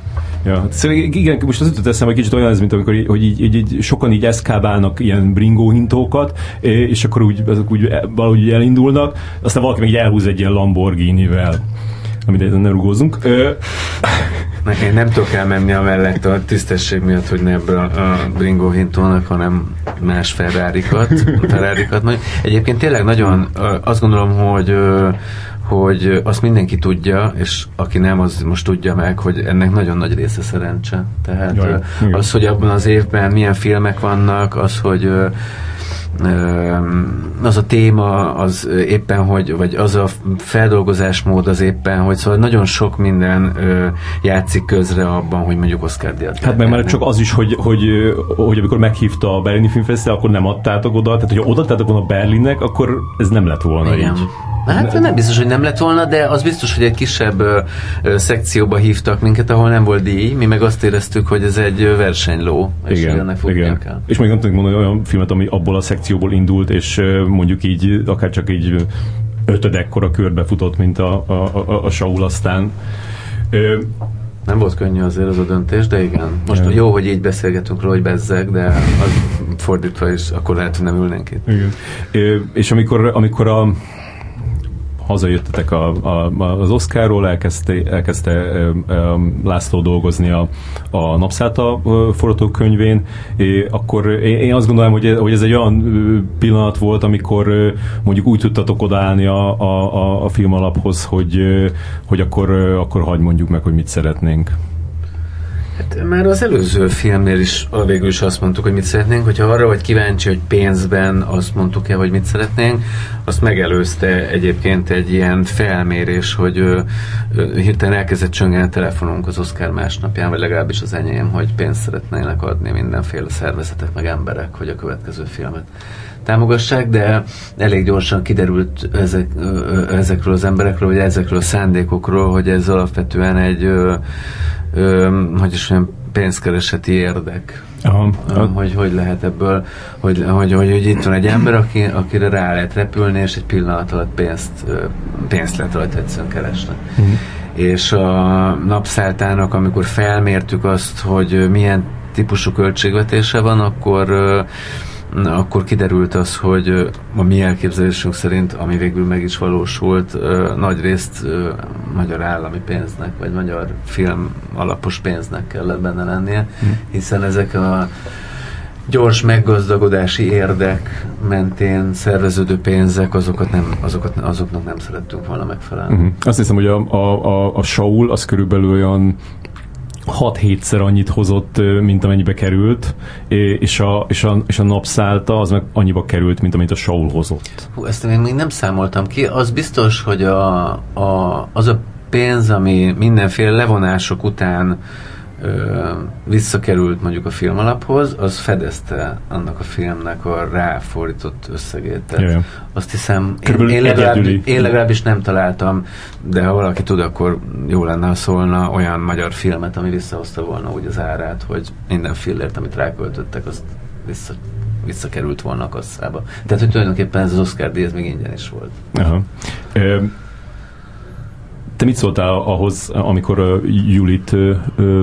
Ja, szóval igen, most az jutott eszembe kicsit olyan ez, mint amikor hogy így, így, így sokan így eszkábálnak ilyen bringó hintókat, és akkor úgy, azok úgy valahogy elindulnak, aztán valaki meg elhúz egy ilyen Lamborghini-vel amit nem rugózunk. Én nem tudok elmenni mellett a tisztesség miatt, hogy ne ebből a bringó hintónak, hanem más Ferrari-kat. Ferrari-kat. Egyébként tényleg nagyon azt gondolom, hogy hogy azt mindenki tudja, és aki nem, az most tudja meg, hogy ennek nagyon nagy része szerencse. Tehát Jaj, az, hogy abban az évben milyen filmek vannak, az, hogy az a téma, az éppen, hogy, vagy az a feldolgozásmód az éppen, hogy szóval nagyon sok minden játszik közre abban, hogy mondjuk Oscar díjat. Hát meg már csak az is, hogy, hogy, hogy amikor meghívta a Berlini Filmfesztivál, akkor nem adtátok oda, tehát hogyha odaadtátok volna Berlinnek, akkor ez nem lett volna Igen. így. Hát nem biztos, hogy nem lett volna, de az biztos, hogy egy kisebb ö, ö, szekcióba hívtak minket, ahol nem volt díj. Mi meg azt éreztük, hogy ez egy versenyló, és hogy ennek igen. kell. És még nem tudnék mondani olyan filmet, ami abból a szekcióból indult, és mondjuk így, akár csak így ötödekkora körbe futott, mint a, a, a, a Saul aztán. Ö, Nem volt könnyű azért az a döntés, de igen. Most Igen. jó, hogy így beszélgetünk róla, hogy bezzeg, de az fordítva is, akkor lehet, hogy nem ülnénk itt. Igen. Ö, és amikor, amikor a hazajöttetek a, a, az Oscarról, elkezdte, elkezdte László dolgozni a, a Napszáta forgatókönyvén, akkor én, azt gondolom, hogy, hogy ez egy olyan pillanat volt, amikor mondjuk úgy tudtatok odaállni a, a, a, film alaphoz, hogy, hogy akkor, akkor hagyd mondjuk meg, hogy mit szeretnénk. Hát már az előző filmnél is végül is azt mondtuk, hogy mit szeretnénk, hogyha arra vagy kíváncsi, hogy pénzben azt mondtuk-e, hogy mit szeretnénk, azt megelőzte egyébként egy ilyen felmérés, hogy ö, ö, hirtelen elkezdett csöngeni a telefonunk az Oscar másnapján, vagy legalábbis az enyém, hogy pénzt szeretnének adni mindenféle szervezetek, meg emberek, hogy a következő filmet támogassák, de elég gyorsan kiderült ezek, ezekről az emberekről, vagy ezekről a szándékokról, hogy ez alapvetően egy ö, ö, hogy is mondjam, pénzkereseti érdek. Aha. Hogy hogy lehet ebből, hogy, hogy, hogy, hogy itt van egy ember, aki, akire rá lehet repülni, és egy pillanat alatt pénzt, pénzt lehet rajta egyszerűen keresni. Mhm. És a napszálltának, amikor felmértük azt, hogy milyen típusú költségvetése van, akkor Na, akkor kiderült az, hogy a mi elképzelésünk szerint, ami végül meg is valósult, nagy részt magyar állami pénznek, vagy magyar film alapos pénznek kellett benne lennie, hiszen ezek a gyors meggazdagodási érdek mentén szerveződő pénzek, azokat nem, azokat, azoknak nem szerettünk volna megfelelni. Uh-huh. Azt hiszem, hogy a, a, a, a Saul az körülbelül olyan 6-7-szer annyit hozott, mint amennyibe került, és a, és a, és a napszálta az meg annyiba került, mint amit a Saul hozott. Hú, ezt én még nem számoltam ki. Az biztos, hogy a, a, az a pénz, ami mindenféle levonások után ö, visszakerült mondjuk a film alaphoz, az fedezte annak a filmnek a ráfordított összegét. Tehát Jaj. azt hiszem, én, Körülbelül én, legalább, egyedüli. én legalábbis nem találtam, de ha valaki tud, akkor jó lenne, ha szólna olyan magyar filmet, ami visszahozta volna úgy az árát, hogy minden fillért, amit ráköltöttek, azt vissza, visszakerült volna a kasszába. Tehát, hogy tulajdonképpen ez az Oscar díj, ez még ingyen is volt. Aha. Ö, te mit szóltál ahhoz, amikor Julit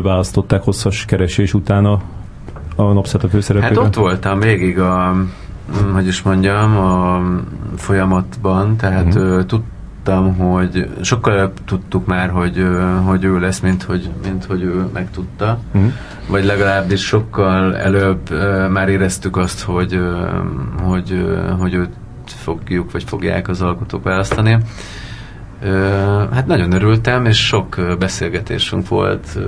választották hosszas keresés után a, a napszálta főszereplőben? Hát ott voltam végig a, mm, hogy is mondjam, a folyamatban, tehát uh-huh. tudtam, hogy sokkal előbb tudtuk már, hogy, hogy ő lesz, mint hogy, mint hogy ő megtudta. Mhm. Vagy legalábbis sokkal előbb már éreztük azt, hogy, hogy, hogy őt fogjuk, vagy fogják az alkotók választani. Hát nagyon örültem, és sok beszélgetésünk volt.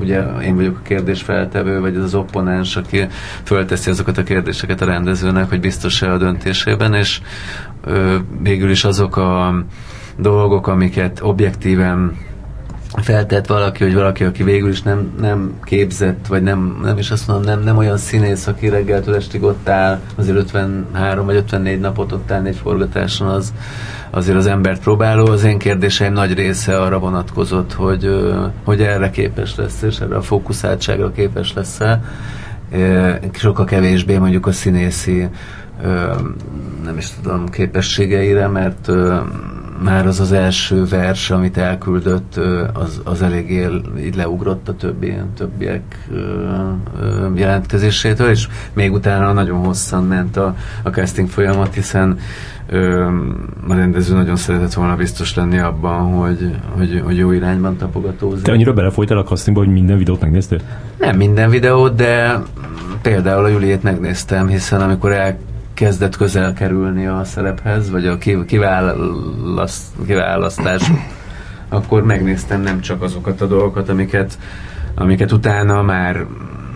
Ugye én vagyok a kérdésfeltevő, vagy az opponens, aki fölteszi azokat a kérdéseket a rendezőnek, hogy biztos-e a döntésében, és végül is azok a dolgok, amiket objektíven feltett valaki, hogy valaki, aki végül is nem, nem képzett, vagy nem, nem is azt mondom, nem, nem olyan színész, aki reggeltől estig ott áll, azért 53 vagy 54 napot ott állni egy forgatáson, az azért az embert próbáló. Az én kérdéseim nagy része arra vonatkozott, hogy, hogy erre képes lesz, és erre a fókuszáltságra képes lesz-e. Sokkal kevésbé mondjuk a színészi nem is tudom, képességeire, mert már az az első vers, amit elküldött, az, az eléggé így leugrott a többi, többiek jelentkezésétől, és még utána nagyon hosszan ment a, a casting folyamat, hiszen a rendező nagyon szeretett volna biztos lenni abban, hogy, hogy, hogy jó irányban tapogatózik. Te annyira belefolytál a castingba, hogy minden videót megnéztél? Nem minden videót, de például a Juliét megnéztem, hiszen amikor elkezdett közel kerülni a szerephez, vagy a ki- kiválaszt, kiválasztás, akkor megnéztem nem csak azokat a dolgokat, amiket, amiket utána már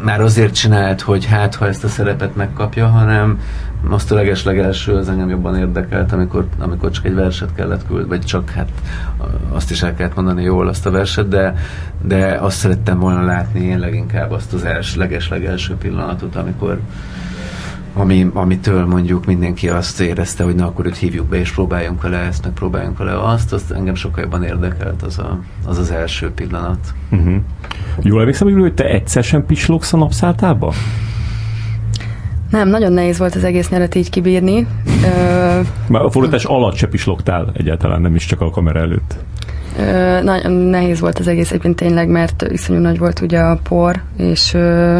már azért csinált, hogy hát ha ezt a szerepet megkapja, hanem azt a leges-legelső az engem jobban érdekelt, amikor, amikor csak egy verset kellett küldeni, vagy csak hát azt is el kellett mondani jól azt a verset, de, de azt szerettem volna látni én leginkább azt az els, leges-legelső pillanatot, amikor ami, amitől mondjuk mindenki azt érezte, hogy na akkor őt hívjuk be, és próbáljunk vele ezt, meg próbáljunk vele azt, azt engem sokkal jobban érdekelt az a, az, az első pillanat. Uh-huh. Jól emlékszem, hogy te egyszer sem pislogsz a napszáltába? Nem, nagyon nehéz volt az egész nyeret így kibírni. Már a fordítás alatt se pislogtál egyáltalán, nem is csak a kamera előtt. Ö, nagyon nehéz volt az egész egyébként tényleg, mert iszonyú nagy volt ugye a por, és ö,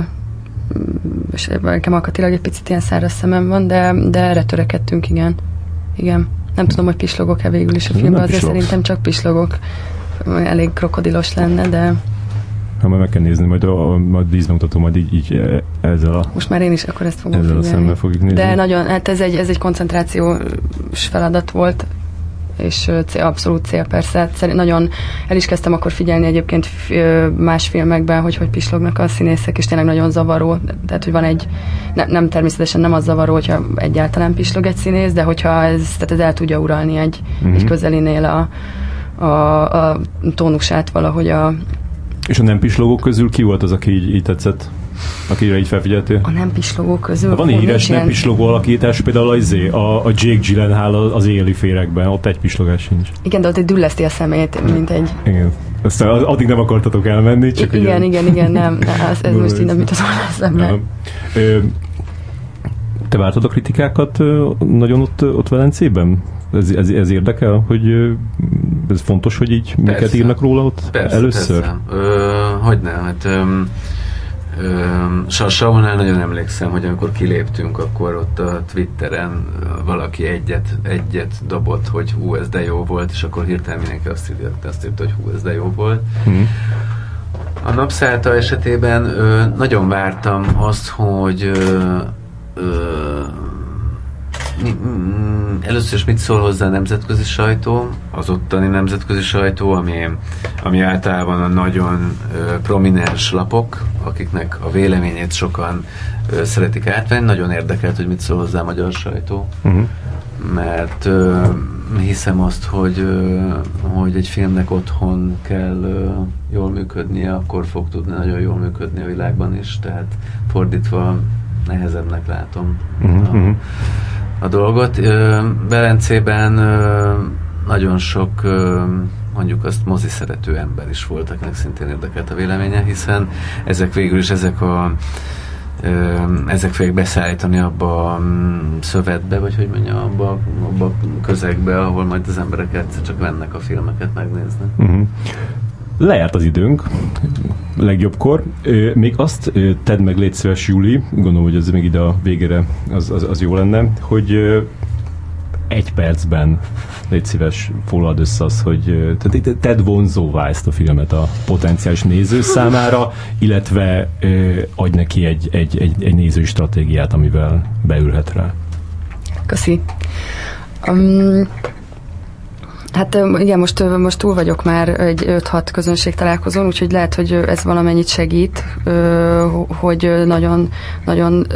és nekem akatilag egy picit ilyen száraz szemem van, de, de erre törekedtünk, igen. Igen. Nem tudom, hogy pislogok-e végül is a filmben, azért pislogsz. szerintem csak pislogok. Elég krokodilos lenne, de... Ha majd meg kell nézni, majd a, a díszbemutató majd így, így e, ezzel a... Most már én is akkor ezt fogom Ezzel figyelni. a szemmel fogjuk nézni. De nagyon, hát ez egy, ez egy koncentrációs feladat volt, és cél, abszolút cél persze. Szerint nagyon el is kezdtem akkor figyelni egyébként más filmekben, hogy hogy pislognak a színészek, és tényleg nagyon zavaró. Tehát, hogy van egy, ne, nem természetesen nem az zavaró, hogyha egyáltalán pislog egy színész, de hogyha ez, tehát ez el tudja uralni egy, uh-huh. egy közelinél a, a, a tónusát valahogy a... És a nem pislogók közül ki volt az, aki így, így tetszett? Akire így felfigyeltél? A nem pislogó közül. Ha van egy híres nem pislogó alakítás, például az, izé, a, a Jake Gyllenhaal az éli férekben, ott egy pislogás sincs. Igen, de ott egy dülleszti a szemét, mint egy... Igen. Aztán addig nem akartatok elmenni, csak I- igen, igen, igen, nem, ne, az, ez most így nem jutott volna eszembe. Te vártad a kritikákat nagyon ott, ott Velencében? Ez, ez, ez érdekel, hogy ez fontos, hogy így persze. miket írnak róla ott persze, először? Persze. Ö, hogy ne, hát... Ö, Saulnál nagyon emlékszem, hogy amikor kiléptünk, akkor ott a Twitteren valaki egyet, egyet dobott, hogy hú, ez de jó volt, és akkor hirtelen mindenki azt írta, azt írta hogy hú, ez de jó volt. Mm. A napszálta esetében ö, nagyon vártam azt, hogy ö, ö, először is mit szól hozzá a nemzetközi sajtó, az ottani nemzetközi sajtó, ami, ami általában a nagyon ö, prominens lapok, akiknek a véleményét sokan ö, szeretik átvenni. Nagyon érdekelt, hogy mit szól hozzá a magyar sajtó. Uh-huh. Mert ö, hiszem azt, hogy, ö, hogy egy filmnek otthon kell ö, jól működnie, akkor fog tudni nagyon jól működni a világban is, tehát fordítva nehezebbnek látom. Uh-huh. A, a dolgot. Belencében nagyon sok mondjuk azt mozi szerető ember is volt, akinek szintén érdekelt a véleménye, hiszen ezek végül is ezek a ezek fogják beszállítani abba a mm, szövetbe, vagy hogy mondjam, abba, abba a közegbe, ahol majd az embereket csak vennek a filmeket megnézni. Uh-huh. Lejárt az időnk, legjobbkor. Még azt tedd meg, légy szíves, Júli, gondolom, hogy ez még ide a végére az, az, az jó lenne, hogy egy percben légy szíves, foglald össze az, hogy tedd vonzóvá ezt a filmet a potenciális néző számára, illetve adj neki egy, egy, egy, egy nézői stratégiát, amivel beülhet rá. Köszi. Um, Hát igen, most, most túl vagyok már egy 5-6 közönség találkozón, úgyhogy lehet, hogy ez valamennyit segít, hogy nagyon, nagyon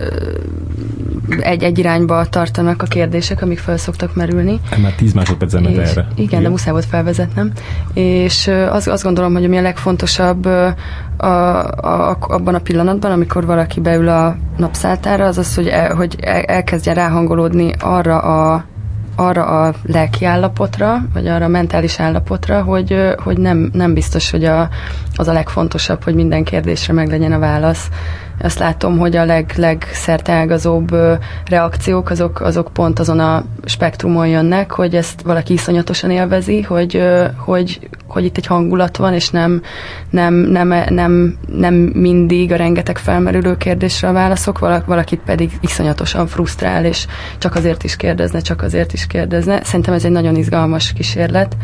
egy, egy irányba tartanak a kérdések, amik fel szoktak merülni. Már 10 másodperc erre. Igen, igen, de muszáj volt felvezetnem. És az, azt gondolom, hogy ami a legfontosabb a, a, abban a pillanatban, amikor valaki beül a napszáltára, az az, hogy, el, hogy elkezdjen ráhangolódni arra a arra a lelki állapotra, vagy arra a mentális állapotra, hogy, hogy nem, nem biztos, hogy a, az a legfontosabb, hogy minden kérdésre meg legyen a válasz. Azt látom, hogy a leg, legszerteágazóbb reakciók azok, azok pont azon a spektrumon jönnek, hogy ezt valaki iszonyatosan élvezi, hogy, hogy, hogy itt egy hangulat van, és nem, nem, nem, nem, nem mindig a rengeteg felmerülő kérdésre a válaszok, valakit pedig iszonyatosan frusztrál, és csak azért is kérdezne, csak azért is kérdezne. Szerintem ez egy nagyon izgalmas kísérlet,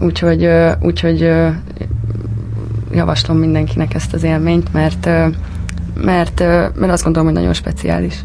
úgyhogy, úgyhogy javaslom mindenkinek ezt az élményt, mert, mert, mert azt gondolom, hogy nagyon speciális.